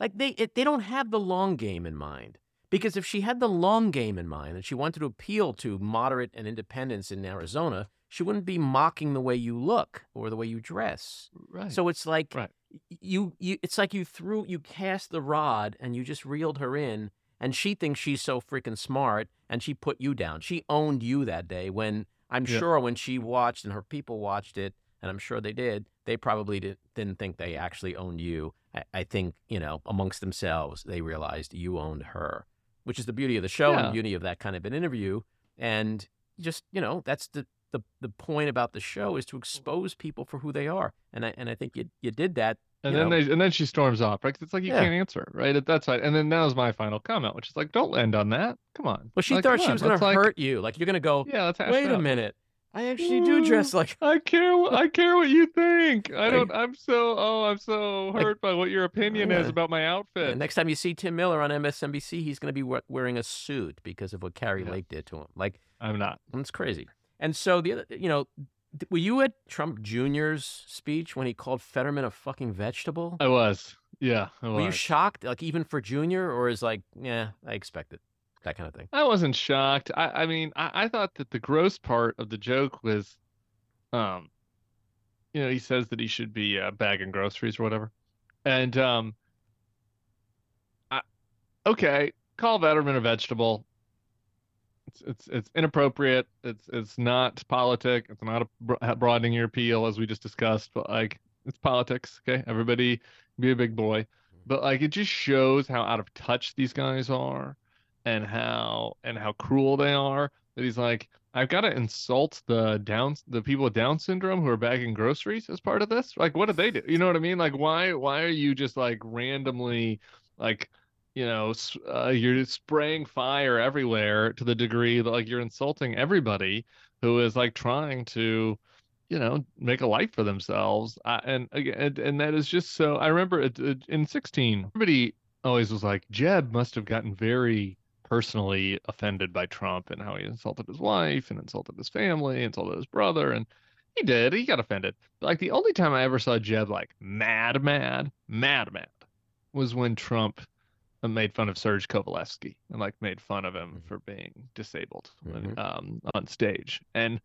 Like they it, they don't have the long game in mind. Because if she had the long game in mind and she wanted to appeal to moderate and independents in Arizona, she wouldn't be mocking the way you look or the way you dress. right. So it's like Right. you you it's like you threw you cast the rod and you just reeled her in and she thinks she's so freaking smart and she put you down. She owned you that day when I'm Yeah. sure when she watched and her people watched it and I'm sure they did, they probably did, didn't think they actually owned you. I, I think, you know, amongst themselves they realized you owned her, which is the beauty of the show and Yeah. the beauty of that kind of an interview and just, you know, that's the the, the point about the show is to expose people for who they are. And I and I think you you did that and then know. they and then she storms off, right? 'Cause it's like you Yeah. can't answer, right? At that side. And then that was my final comment, which is like, don't end on that. Come on. Well, she Like, thought she on, was going to like- hurt you. Like you're going to go. Yeah, Wait it a minute. I actually do dress like. I care. I care what you think. I don't. I'm so. Oh, I'm so hurt by what your opinion is about my outfit. And next time you see Tim Miller on MSNBC, he's going to be we- wearing a suit because of what Kari Yeah. Lake did to him. Like I'm not. it's crazy. And so the other, you know, were you at Trump Jr.'s speech when he called Fetterman a fucking vegetable? I was. Yeah, I were you shocked, like even for Jr., or is like, yeah, I expected that kind of thing? I wasn't shocked. I, I mean, I, I thought that the gross part of the joke was, um, you know, he says that he should be uh, bagging groceries or whatever, and um, I, okay, call Fetterman a vegetable. It's it's it's inappropriate. It's it's not politic. It's not a broadening your appeal as we just discussed. But like, it's politics. Okay, everybody be a big boy. But like, it just shows how out of touch these guys are and how and how cruel they are that he's like I've got to insult the down the people with Down syndrome who are bagging groceries as part of this. Like, what did they do? You know what I mean? Like, why why are you just like randomly like you know uh, you're spraying fire everywhere to the degree that like you're insulting everybody who is like trying to you know make a life for themselves uh, and again and that is just so i remember it, it, in 16 everybody always was like jeb must have gotten very personally offended by Trump and how he insulted his wife and insulted his family, insulted his brother, and he did. He got offended. But like the only time I ever saw Jeb like mad, mad, mad, mad was when Trump made fun of Serge Kovaleski and like made fun of him mm-hmm. for being disabled mm-hmm. um, on stage. And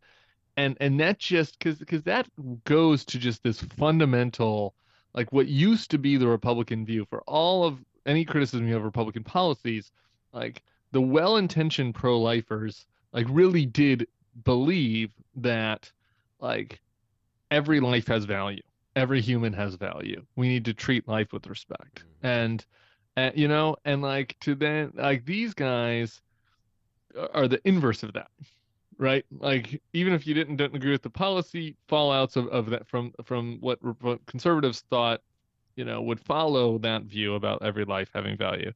and and that just because because that goes to just this fundamental like what used to be the Republican view for all of any criticism you have of Republican policies, like the well-intentioned pro-lifers like really did believe that like every life has value. Every human has value. We need to treat life with respect. Mm-hmm. and, and you know and like to then like these guys are the inverse of that right? Like even if you didn't, didn't agree with the policy fallouts of, of that from from what conservatives thought you know would follow that view about every life having value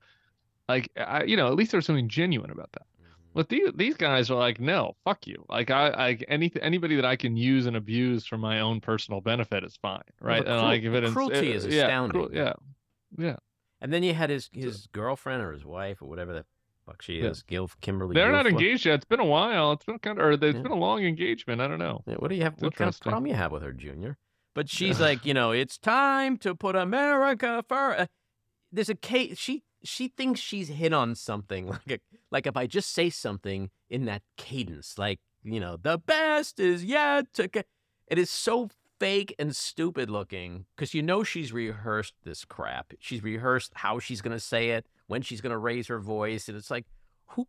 like, I, you know, at least there's something genuine about that. Mm-hmm. But these these guys are like, no, fuck you. Like, I, I any anybody that I can use and abuse for my own personal benefit is fine, right? Well, and like, if it cruelty it, is astounding. Yeah, yeah, And then you had his his so, girlfriend or his wife or whatever the fuck she is, yeah. Gil Kimberly. They're Guilfoyle. not engaged yet. It's been a while. It's been kind of, or it's yeah. been a long engagement. I don't know. Yeah, what do you have? It's what kind of problem you have with her, Junior? But she's like, you know, it's time to put America first. Uh, there's a case. She she thinks she's hit on something like a, like if I just say something in that cadence, like you know, the best is yet to. Get. It is so fake and stupid looking because you know she's rehearsed this crap. She's rehearsed how she's gonna say it, when she's gonna raise her voice, and it's like, who?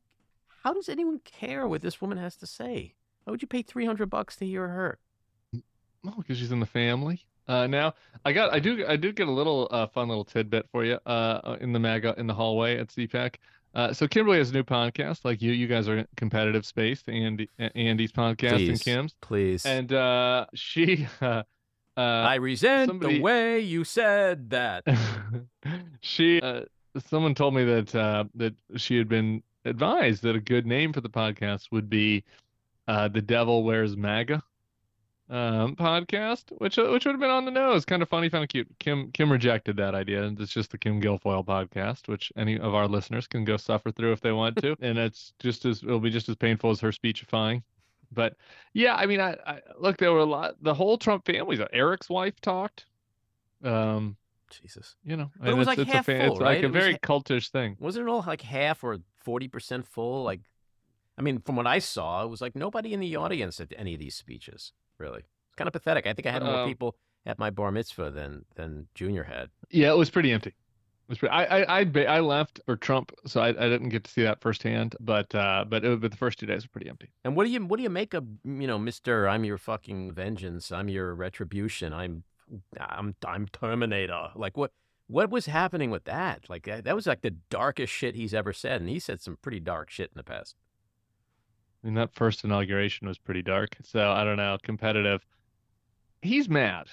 How does anyone care what this woman has to say? Why would you pay three hundred bucks to hear her? Well, because she's in the family. Uh, now I got I do I did get a little uh, fun little tidbit for you uh, in the maga in the hallway at CPAC. Uh, so Kimberly has a new podcast, like you. You guys are competitive space, Andy Andy's podcast please, and Kim's. Please. And uh, she. Uh, I resent somebody... the way you said that. she. someone told me that that she had been advised that a good name for the podcast would be "The Devil Wears MAGA." Um, podcast, which uh, which would have been on the nose, kind of funny, kind of cute. Kim Kim rejected that idea, and it's just the Kim Guilfoyle podcast, which any of our listeners can go suffer through if they want to, and it's just as it'll be just as painful as her speechifying. But yeah, I mean, I, I look, there were a lot. The whole Trump family, Eric's wife talked. Um, Jesus, you know, but it was like half a, full, It's right? like a very ha- cultish thing. Wasn't it all like half or forty percent full? Like, I mean, from what I saw, it was like nobody in the audience at any of these speeches really. It's kind of pathetic. I think I had more um, people at my bar mitzvah than than Junior had. Yeah, it was pretty empty. It was pretty, I I I, I left for Trump, so I, I didn't get to see that firsthand. But uh, but it, but the first two days were pretty empty. And what do you what do you make of you know Mister? I'm your fucking vengeance. I'm your retribution. I'm I'm I'm Terminator. Like what? What was happening with that? Like that, that was like the darkest shit he's ever said, and he said some pretty dark shit in the past. I mean, that first inauguration was pretty dark. So I don't know, competitive. He's mad.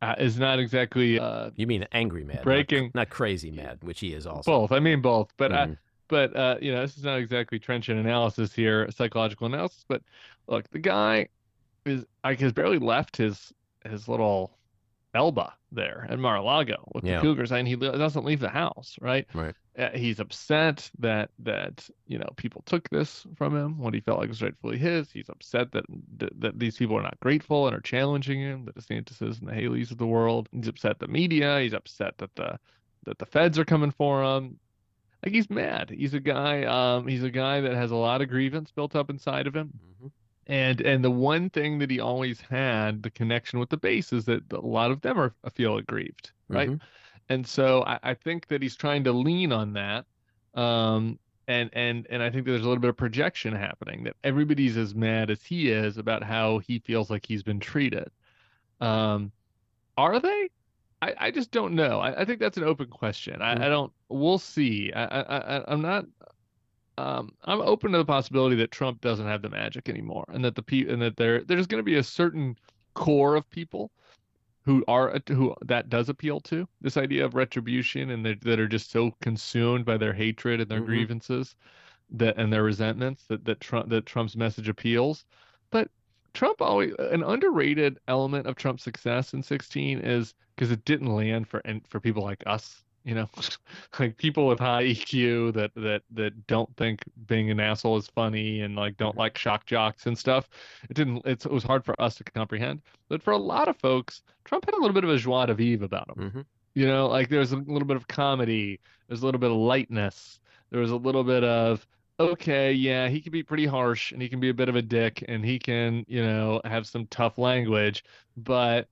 Uh, is not exactly. Uh, you mean angry mad? Breaking, not, not, crazy mad, which he is also. Both. I mean both. But mm-hmm. uh, but uh, you know, this is not exactly trenchant analysis here, psychological analysis. But look, the guy is like has barely left his his little Elba there at Mar-a-Lago with yeah. the Cougars, and he doesn't leave the house, right? Right. Uh, he's upset that that you know people took this from him what he felt like was rightfully his. He's upset that, that that these people are not grateful and are challenging him, the DeSantis's and the Haleys of the world. He's upset the media. He's upset that the that the feds are coming for him. Like he's mad. He's a guy. Um, he's a guy that has a lot of grievance built up inside of him. Mm-hmm and and the one thing that he always had the connection with the base is that a lot of them are feel aggrieved right? Mm-hmm. and so I, I, think that he's trying to lean on that um and and and i think there's a little bit of projection happening that everybody's as mad as he is about how he feels like he's been treated. Um are they? I i just don't know. I, I think that's an open question. I, mm-hmm. I don't we'll see. I, I i'm not um, I'm open to the possibility that Trump doesn't have the magic anymore, and that the pe- and that there there's going to be a certain core of people who are who that does appeal to this idea of retribution and that, that are just so consumed by their hatred and their mm-hmm. grievances that and their resentments that that Trump that Trump's message appeals. But Trump always an underrated element of Trump's success in 16 is because it didn't land for and for people like us you know like people with high eq that that that don't think being an asshole is funny and like don't like shock jocks and stuff it didn't it was hard for us to comprehend. But for a lot of folks trump had a little bit of a joie de vivre about him. Mm-hmm. you know like there's a little bit of comedy there's a little bit of lightness there was a little bit of okay yeah he can be pretty harsh and he can be a bit of a dick and he can you know have some tough language but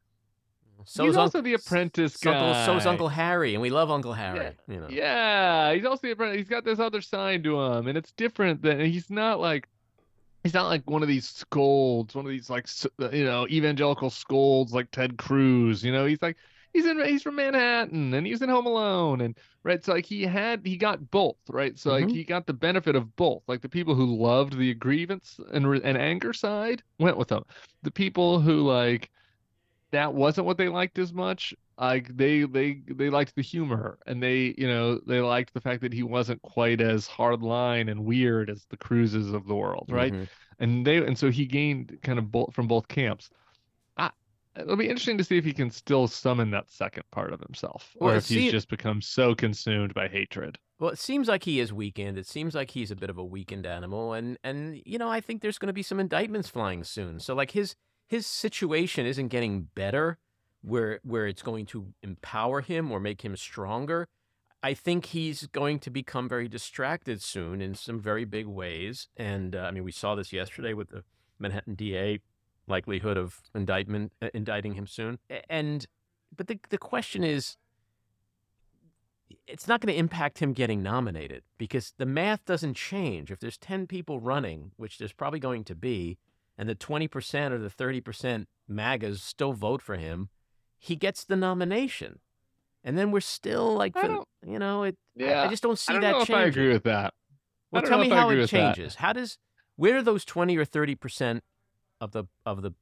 so he's also the apprentice guy. Uncle, so is Uncle Harry, and we love Uncle Harry. Yeah, you know. yeah, he's also the apprentice. He's got this other side to him, and it's different. Than he's not like he's not like one of these scolds, one of these like you know evangelical scolds like Ted Cruz. You know, he's like he's in he's from Manhattan, and he's in Home Alone, and right. So like he had he got both, right? So mm-hmm. like he got the benefit of both. Like the people who loved the grievance and and anger side went with him. The people who like that wasn't what they liked as much. Like they they they liked the humor and they you know they liked the fact that he wasn't quite as hard line and weird as the Cruzes of the world, right? Mm-hmm. And they and so he gained kind of both from both camps. I, it'll be interesting to see if he can still summon that second part of himself, or if he's just become so consumed by hatred. Well, it seems like he is weakened. It seems like he's a bit of a weakened animal, and and you know I think there's going to be some indictments flying soon. So like his his situation isn't getting better where where it's going to empower him or make him stronger. I think he's going to become very distracted soon in some very big ways. And uh, I mean, we saw this yesterday with the Manhattan DA likelihood of indictment uh, indicting him soon. And but the the question is it's not going to impact him getting nominated because the math doesn't change. If there's 10 people running, which there's probably going to be, and the 20% or the 30% MAGAs still vote for him, he gets the nomination. And then we're still like, you know, it. Yeah, I, just don't see I don't that know changing. If I agree with that. Well, tell me how it changes. That. How does where are those 20 or 30 percent of the of the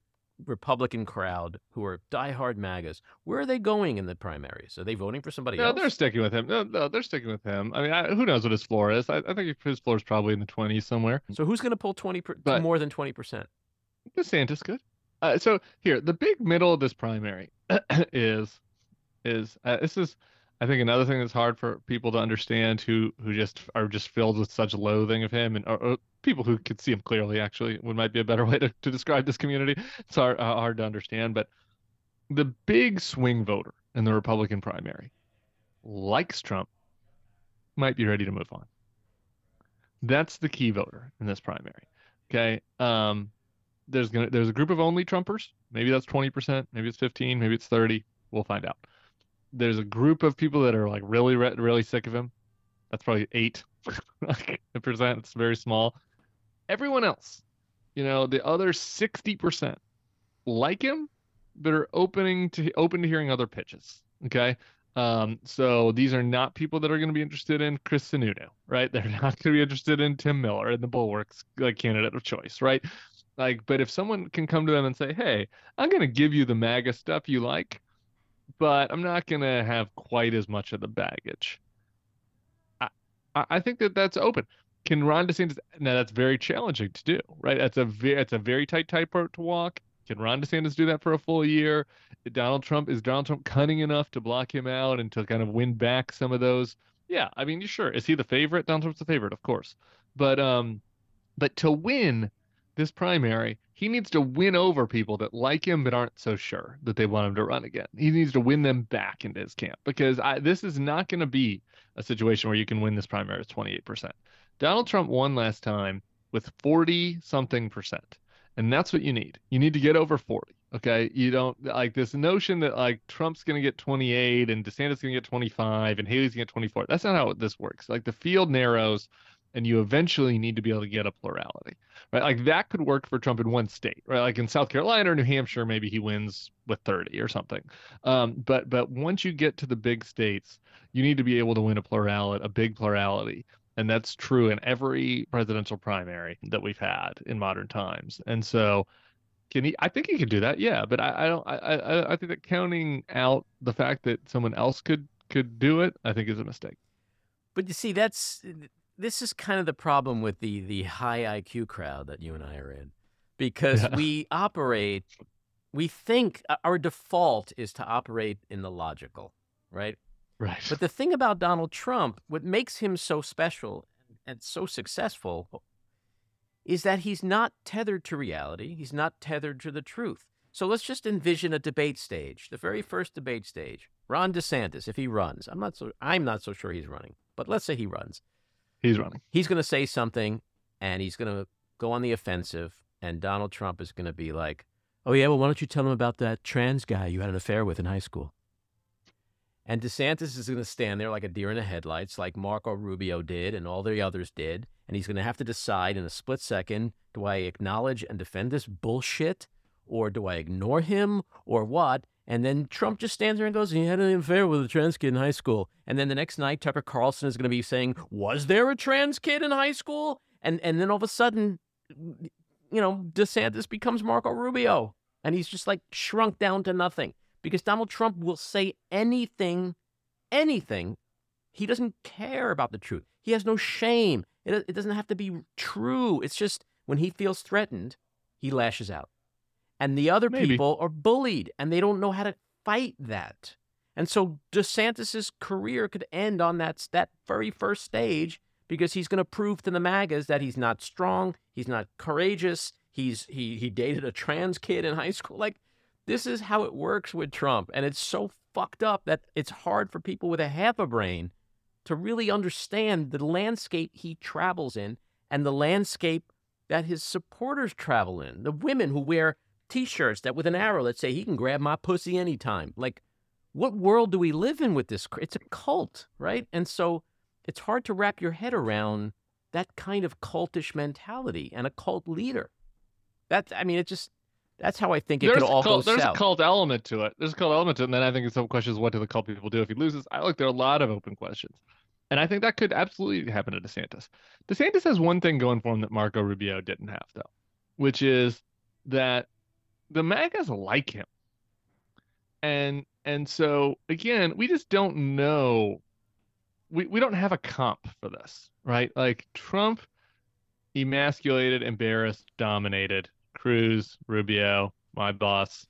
Republican crowd who are diehard MAGAs, where are they going in the primaries? Are they voting for somebody no, else? No, they're sticking with him. No, no, they're sticking with him. I mean, I, who knows what his floor is? I, I, think his floor is probably in the 20s somewhere. So who's going to pull 20 per, but, more than 20 percent? DeSantis could. Uh, so here, the big middle of this primary is is uh, this is I think another thing that's hard for people to understand who who just are just filled with such loathing of him and or, or people who could see him clearly actually would might be a better way to, to describe this community. It's hard uh, hard to understand, but the big swing voter in the Republican primary likes Trump, might be ready to move on. That's the key voter in this primary. Okay. Um, there's gonna there's a group of only Trumpers. Maybe that's 20%, maybe it's 15, maybe it's 30. We'll find out. There's a group of people that are like really really sick of him. That's probably eight percent. It's very small. Everyone else, you know, the other 60% like him, but are opening to open to hearing other pitches. Okay. Um, so these are not people that are going to be interested in Chris Sununu, right? They're not going to be interested in Tim Miller and the Bulwark's like candidate of choice, right? Like, but if someone can come to them and say, "Hey, I'm going to give you the MAGA stuff you like, but I'm not going to have quite as much of the baggage," I, I think that that's open. Can Ron DeSantis? Now that's very challenging to do, right? That's a very, it's a very tight tightrope to walk. Can Ron DeSantis do that for a full year? Donald Trump is Donald Trump cunning enough to block him out and to kind of win back some of those? Yeah, I mean, sure. Is he the favorite? Donald Trump's the favorite, of course. But um, but to win, this primary, he needs to win over people that like him but aren't so sure that they want him to run again. He needs to win them back into his camp because I, this is not going to be a situation where you can win this primary with 28%. Donald Trump won last time with 40 something percent. And that's what you need. You need to get over 40. Okay. You don't like this notion that like Trump's going to get 28 and DeSantis going to get 25 and Haley's going to get 24. That's not how this works. Like the field narrows and you eventually need to be able to get a plurality, right? Like that could work for Trump in one state, right? Like in South Carolina or New Hampshire, maybe he wins with 30 or something. Um, but but once you get to the big states, you need to be able to win a plurality, a big plurality, And that's true in every presidential primary that we've had in modern times. And so can he I think he could do that, yeah. But I, I don't I, I I think that counting out the fact that someone else could could do it, I think is a mistake. But you see, that's this is kind of the problem with the the high IQ crowd that you and I are in, because Yeah. we operate, we think uh, our default is to operate in the logical, right? Right. But the thing about Donald Trump, what makes him so special and so successful, is that he's not tethered to reality. He's not tethered to the truth. So let's just envision a debate stage, the very first debate stage. Ron DeSantis, if he runs, I'm not so I'm not so sure he's running, but let's say he runs. He's running. He's going to say something, and he's going to go on the offensive, and Donald Trump is going to be like, "Oh yeah, well, why don't you tell him about that trans guy you had an affair with in high school?" And DeSantis is going to stand there like a deer in the headlights, like Marco Rubio did and all the others did. And he's going to have to decide in a split second do I acknowledge and defend this bullshit or do I ignore him or what? And then Trump just stands there and goes, he had an affair with a trans kid in high school. And then the next night, Tucker Carlson is going to be saying, was there a trans kid in high school? And, and then all of a sudden, you know, DeSantis becomes Marco Rubio. And he's just like shrunk down to nothing because Donald Trump will say anything, anything. He doesn't care about the truth. He has no shame. It, it doesn't have to be true. It's just when he feels threatened, he lashes out. And the other Maybe. people are bullied and they don't know how to fight that. And so DeSantis's career could end on that, that very first stage because he's going to prove to the MAGAs that he's not strong, he's not courageous, he's he he dated a trans kid in high school. Like this is how it works with Trump, and it's so fucked up that it's hard for people with a half a brain to really understand the landscape he travels in and the landscape that his supporters travel in. The women who wear T-shirts that with an arrow that say he can grab my pussy anytime. Like, what world do we live in with this? It's a cult, right? And so it's hard to wrap your head around that kind of cultish mentality and a cult leader. That's, I mean, it just that's how I think it there's could all cult, go there's south. a cult element to it. There's a cult element to it, and then I think some question is what do the cult people do if he loses? I look there are a lot of open questions, and I think that could absolutely happen to DeSantis. DeSantis has one thing going for him that Marco Rubio didn't have, though, which is that the MAGAs like him, and and so again, we just don't know. We we don't have a comp for this, right? Like Trump emasculated, embarrassed, dominated. Cruz, Rubio, my boss,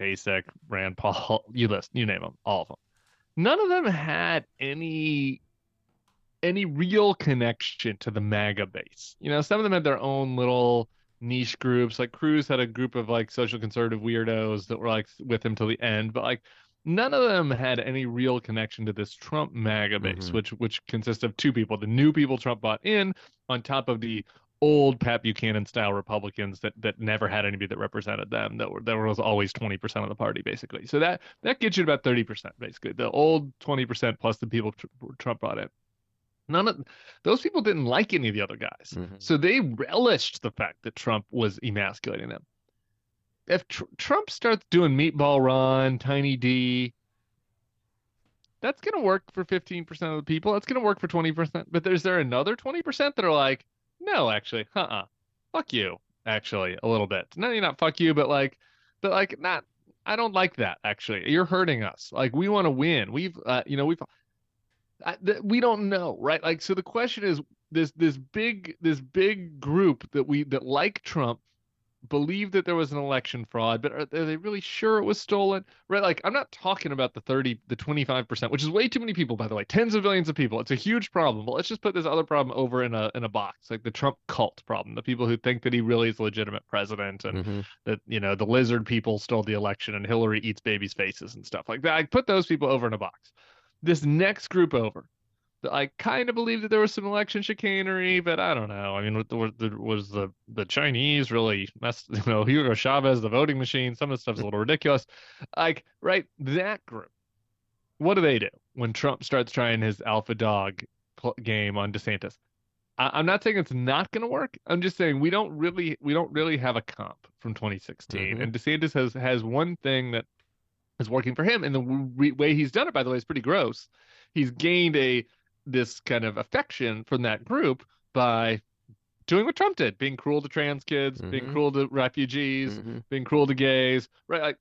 Kasich, Rand Paul, you list, you name them, all of them. None of them had any any real connection to the MAGA base. You know, some of them had their own little niche groups. Like Cruz had a group of like social conservative weirdos that were like with him till the end, but like none of them had any real connection to this Trump MAGA base, Mhm. which which consists of two people: the new people Trump bought in, on top of the old Pat Buchanan style Republicans that that never had anybody that represented them. That were that was always twenty percent of the party basically. So that that gets you about thirty percent basically. The old twenty percent plus the people Tr- Trump brought in. None of those people didn't like any of the other guys, Mhm. so they relished the fact that Trump was emasculating them. If tr- Trump starts doing Meatball Ron, Tiny D, that's going to work for 15% of the people. That's going to work for 20%. But there's there another 20% that are like, no, actually, uh-uh. Fuck you, actually, a little bit. No, you're not fuck you, but like, but like, not, I don't like that, actually. You're hurting us. Like, we want to win. We've, uh, you know, we've, I, th- we don't know, right? Like, so the question is, this this big this big group that we that like Trump believe that there was an election fraud, but are, are they really sure it was stolen? Right? Like, I'm not talking about the 30, the 25%, which is way too many people, by the way, tens of millions of people. It's a huge problem. But let's just put this other problem over in a in a box, like the Trump cult problem, the people who think that he really is a legitimate president and Mhm. that you know the lizard people stole the election and Hillary eats babies' faces and stuff like that. I put those people over in a box. This next group over. I kind of believe that there was some election chicanery, but I don't know. I mean, was the, was the the Chinese really messed? You know, Hugo Chavez, the voting machine. Some of the stuff's a little ridiculous. Like, right? That group. What do they do when Trump starts trying his alpha dog game on DeSantis? I, I'm not saying it's not going to work. I'm just saying we don't really we don't really have a comp from 2016, Mhm. and DeSantis has has one thing that is working for him, and the w- way he's done it, by the way, is pretty gross. He's gained a this kind of affection from that group by doing what Trump did, being cruel to trans kids, being Mhm. cruel to refugees, Mhm. being cruel to gays, right? Like,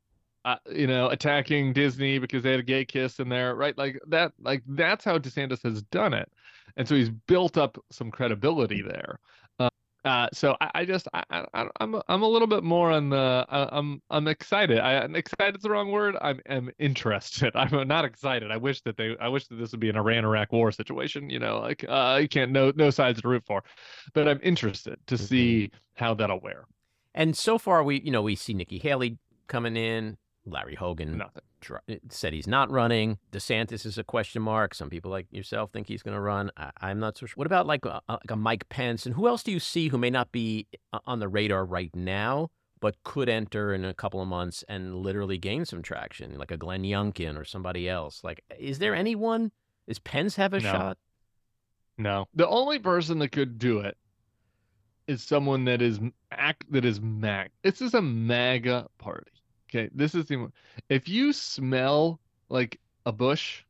uh, you know, attacking Disney because they had a gay kiss in there, right? Like that, like that's how DeSantis has done it, and so he's built up some credibility there. Uh, uh, so I, I just, I, I, I'm, I'm a little bit more on the, I, I'm, I'm excited. I, I'm excited is the wrong word. I'm, am interested. I'm not excited. I wish that they, I wish that this would be an Iran-Iraq war situation. You know, like uh, you can't, no, no sides to root for, but I'm interested to Mhm. see how that'll wear. And so far, we you know we see Nikki Haley coming in. Larry Hogan Nothing. dr- said he's not running. DeSantis is a question mark. Some people like yourself think he's going to run. I, I'm not so sure. What about like a, like a Mike Pence? And who else do you see who may not be uh, on the radar right now, but could enter in a couple of months and literally gain some traction, like a Glenn Youngkin or somebody else? Like, is there anyone? Is Pence have a No. shot? No, the only person that could do it is someone that is act that is mag. This is a MAGA party. Okay, this is the one. if you smell like a bush,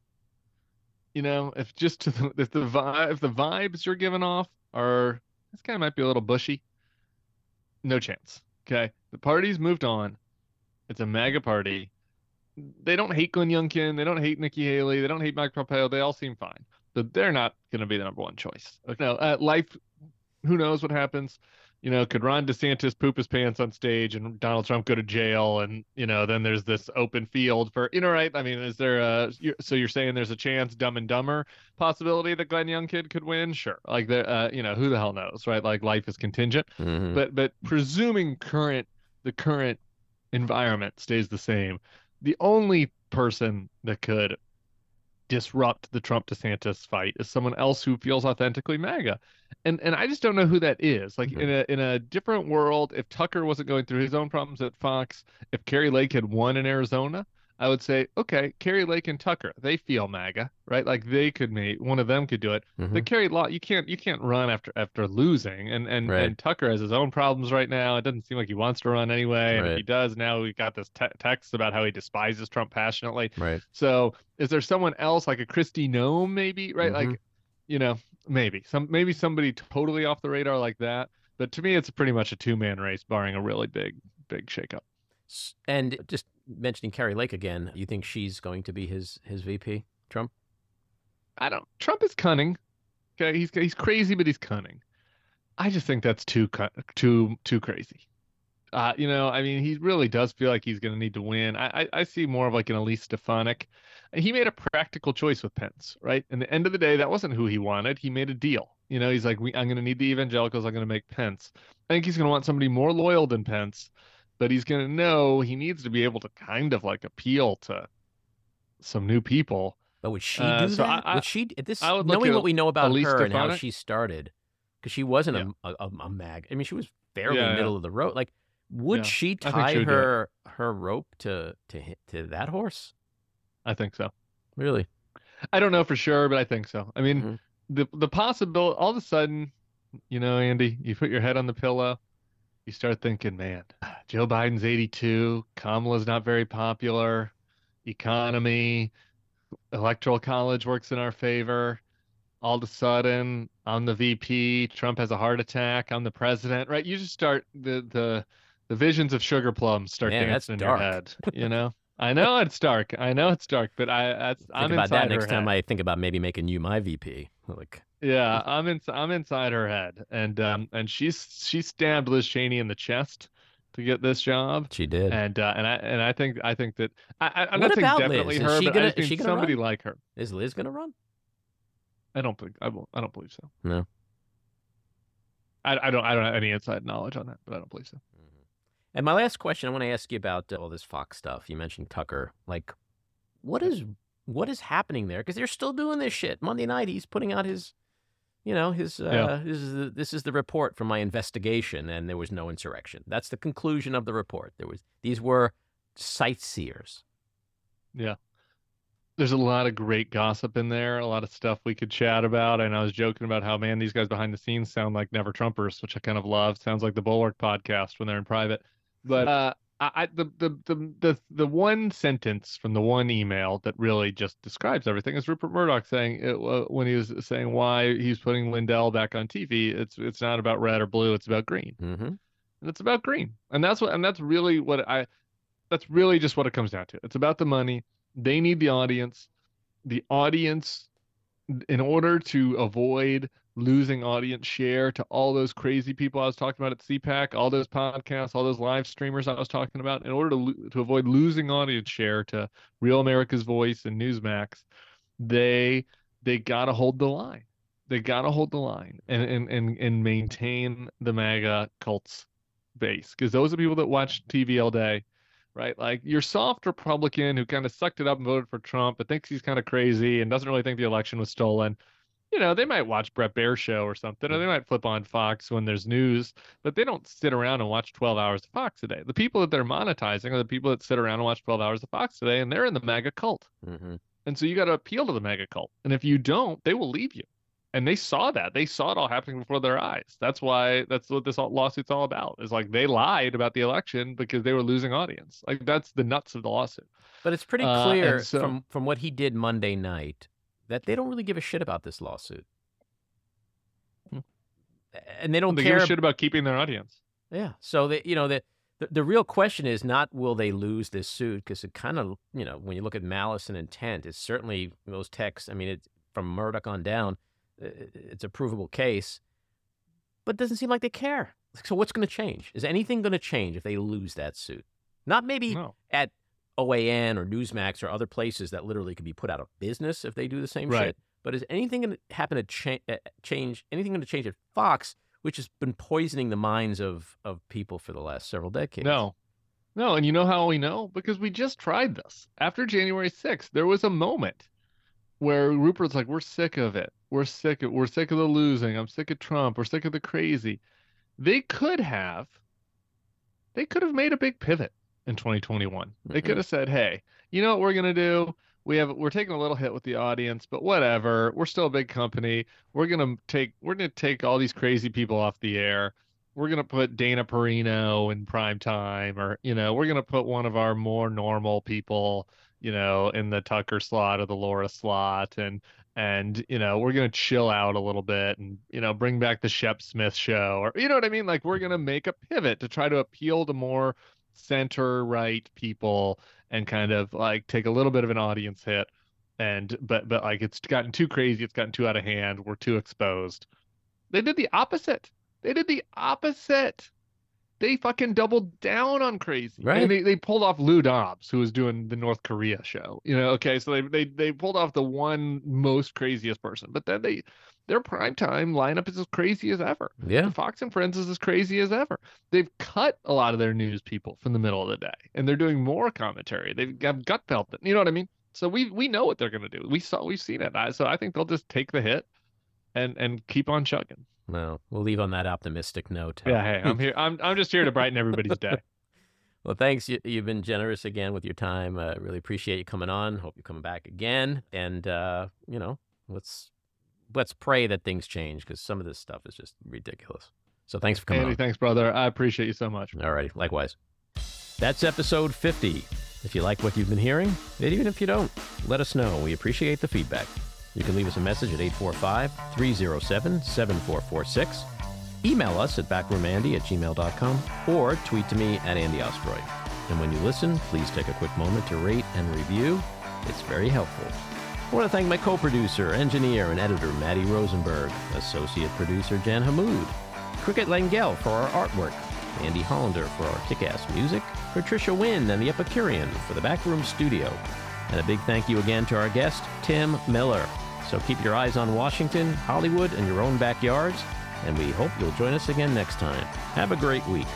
you know, if just to the, if the vibe if the vibes you're giving off are this guy might be a little bushy, no chance. Okay, the party's moved on. It's a MAGA party. They don't hate Glenn Youngkin. They don't hate Nikki Haley. They don't hate Mike Pompeo. They all seem fine. So they're not going to be the number one choice. Okay, no, uh, life. Who knows what happens? You know, could Ron DeSantis poop his pants on stage and Donald Trump go to jail? And you know, then there's this open field for you know, right? I mean, is there a so you're saying there's a chance Dumb and Dumber possibility that Glenn Youngkin could win? Sure. Like the uh, you know, who the hell knows, right? Like life is contingent Mhm. but but presuming current the current environment stays the same, the only person that could disrupt the Trump DeSantis fight is someone else who feels authentically MAGA. And and I just don't know who that is. Like mm-hmm. in a in a different world, if Tucker wasn't going through his own problems at Fox, if Kari Lake had won in Arizona, I would say, okay, Kari Lake and Tucker, they feel MAGA, right? Like they could make one of them could do it. Mhm. But Kerry Law, you can't you can't run after after losing, and and Right. and Tucker has his own problems right now. It doesn't seem like he wants to run anyway, and if he does, now we got this te- text about how he despises Trump passionately. Right. So is there someone else like a Kristi Noem maybe, right? Mhm. Like, you know, maybe some maybe somebody totally off the radar like that. But to me, it's pretty much a two man race, barring a really big big shakeup. S- And just mentioning Kari Lake again, you think she's going to be his his VP, Trump? I don't. Trump is cunning. Okay, he's he's crazy, but he's cunning. I just think that's too too too crazy. Uh, you know, I mean, he really does feel like he's going to need to win. I, I I see more of like an Elise Stefanik. He made a practical choice with Pence, right? In the end of the day, that wasn't who he wanted. He made a deal. You know, he's like, I'm going to need the evangelicals. I'm going to make Pence. I think he's going to want somebody more loyal than Pence, but he's going to know he needs to be able to kind of like appeal to some new people. But would she Uh, do that? I- I- would she? This I would look knowing at what we know about Elise her and how she started, because she wasn't Yeah. a, a a mag. I mean, she was fairly Yeah, yeah. middle of the road. Like, would Yeah, she tie she would her her rope to to to that horse? I think so. Really? I don't know for sure, but I think so. I mean, Mhm. the the possibility all of a sudden, you know, Andy, you put your head on the pillow, you start thinking, man, Joe Biden's 82, Kamala's not very popular, economy, electoral college works in our favor. All of a sudden, I'm the VP, Trump has a heart attack, I'm the president, right? You just start the the the visions of sugar plums start Man, dancing in dark. your head, you know? I know it's dark. I know it's dark, but I that's Think I'm about that next time. I think about maybe making you my VP. Like, Yeah, I'm in I'm inside her head, and um and she's she stabbed Liz Cheney in the chest to get this job, she did. and uh, and I and I think I think that I, What not saying definitely Liz? Is her, she but gonna- I just is mean she gonna somebody run? like her. Is Liz gonna run? I don't think I won't. I don't believe so. No. I, I don't I don't have any inside knowledge on that, but I don't believe so. And my last question, I want to ask you about uh, all this Fox stuff. You mentioned Tucker. Like, what is what is happening there? Because they're still doing this shit. Monday night, he's putting out his, you know, his. Uh, Yeah. This is the, this is the report from my investigation, and there was no insurrection. That's the conclusion of the report. There was these were sightseers. Yeah, there's a lot of great gossip in there, a lot of stuff we could chat about. And I was joking about how, man, these guys behind the scenes sound like never Trumpers, which I kind of love. Sounds like the Bulwark podcast when they're in private. But uh, I, the, the the the the one sentence from the one email that really just describes everything is Rupert Murdoch saying it, uh, when he was saying why he's putting Lindell back on TV. It's it's not about red or blue. It's about green. Mm-hmm. And it's about green. And that's what and that's really what I that's really just what it comes down to. It's about the money. They need the audience. The audience in order to avoid losing audience share to all those crazy people I was talking about at CPAC, all those podcasts, all those live streamers I was talking about, in order to to avoid losing audience share to Real America's Voice and Newsmax, they they got to hold the line. They got to hold the line and and and and maintain the MAGA cults base because those are people that watch TV all day. Right, like your soft Republican who kind of sucked it up and voted for Trump, but thinks he's kind of crazy and doesn't really think the election was stolen you know, they might watch Bret Baier show or something, or they might flip on Fox when there's news, but they don't sit around and watch 12 hours of Fox a day. The people that they're monetizing are the people that sit around and watch 12 hours of Fox today, and they're in the MAGA cult. Mm-hmm. And so you got to appeal to the MAGA cult. And if you don't, they will leave you. And they saw that. They saw it all happening before their eyes. That's why that's what this lawsuit's all about. Is like they lied about the election because they were losing audience. Like that's the nuts of the lawsuit. But it's pretty Uh, clear and so- from from what he did Monday night that they don't really give a shit about this lawsuit. Hmm. And they don't They care. give a shit about keeping their audience. Yeah. So they, you know, the, the the real question is not will they lose this suit because it kind of, you know, when you look at malice and intent, it's certainly those texts. I mean, it's from Murdoch on down. It's a provable case, but it doesn't seem like they care. So what's going to change? Is anything going to change if they lose that suit? Not maybe No. at OAN or Newsmax or other places that literally could be put out of business if they do the same Right. shit. But is anything going to happen to cha- uh, change? Anything going to change at Fox, which has been poisoning the minds of of people for the last several decades? No. No, and you know how we know? Because we just tried this. After January 6th, there was a moment where Rupert's like, We're sick of it. We're sick of we're sick of the losing. I'm sick of Trump. We're sick of the crazy. They could have they could have made a big pivot in 2021. They Mhm. could have said, Hey, you know what we're gonna do? We have we're taking a little hit with the audience, but whatever. We're still a big company. We're gonna take we're gonna take all these crazy people off the air we're gonna put Dana Perino in prime time, or you know, we're gonna put one of our more normal people, you know, in the Tucker slot or the Laura slot, and and you know, we're gonna chill out a little bit, and you know, bring back the Shep Smith show, or you know what I mean? Like we're gonna make a pivot to try to appeal to more center right people, and kind of like take a little bit of an audience hit, and but but like it's gotten too crazy, it's gotten too out of hand, we're too exposed. They did the opposite. They did the opposite. They fucking doubled down on crazy. Right. And they, they pulled off Lou Dobbs, who was doing the North Korea show. You know, okay, so they they they pulled off the one most craziest person. But then they their primetime lineup is as crazy as ever. Yeah. The Fox and Friends is as crazy as ever. They've cut a lot of their news people from the middle of the day, and they're doing more commentary. They've got Gutfeld. You know what I mean? So we we know what they're going to do. We saw we've seen it. I, so I think they'll just take the hit, and and keep on chugging. Well, we'll leave on that optimistic note. Yeah, hey, I'm here. I'm I'm just here to brighten everybody's day. Well, thanks. You, you've been generous again with your time. Uh, really appreciate you coming on. Hope you're coming back again. And uh, you know, let's let's pray that things change because some of this stuff is just ridiculous. So thanks for coming Andy, on. thanks, brother. I appreciate you so much. All righty, likewise. That's episode 50. If you like what you've been hearing, and even if you don't, let us know. We appreciate the feedback. You can leave us a message at 845 307 7446. Email us at backroomandy at gmail.com or tweet to me at Andy Ostroy. And when you listen, please take a quick moment to rate and review. It's very helpful. I want to thank my co producer, engineer, and editor, Matty Rosenberg, associate producer, Jan Hammoud, Cricket Lengyel for our artwork, Andy Hollander for our kick ass music, Patricia Wynn and the Epicurean for the Backroom Studio. And a big thank you again to our guest, Tim Miller. So keep your eyes on Washington, Hollywood, and your own backyards, and we hope you'll join us again next time. Have a great week.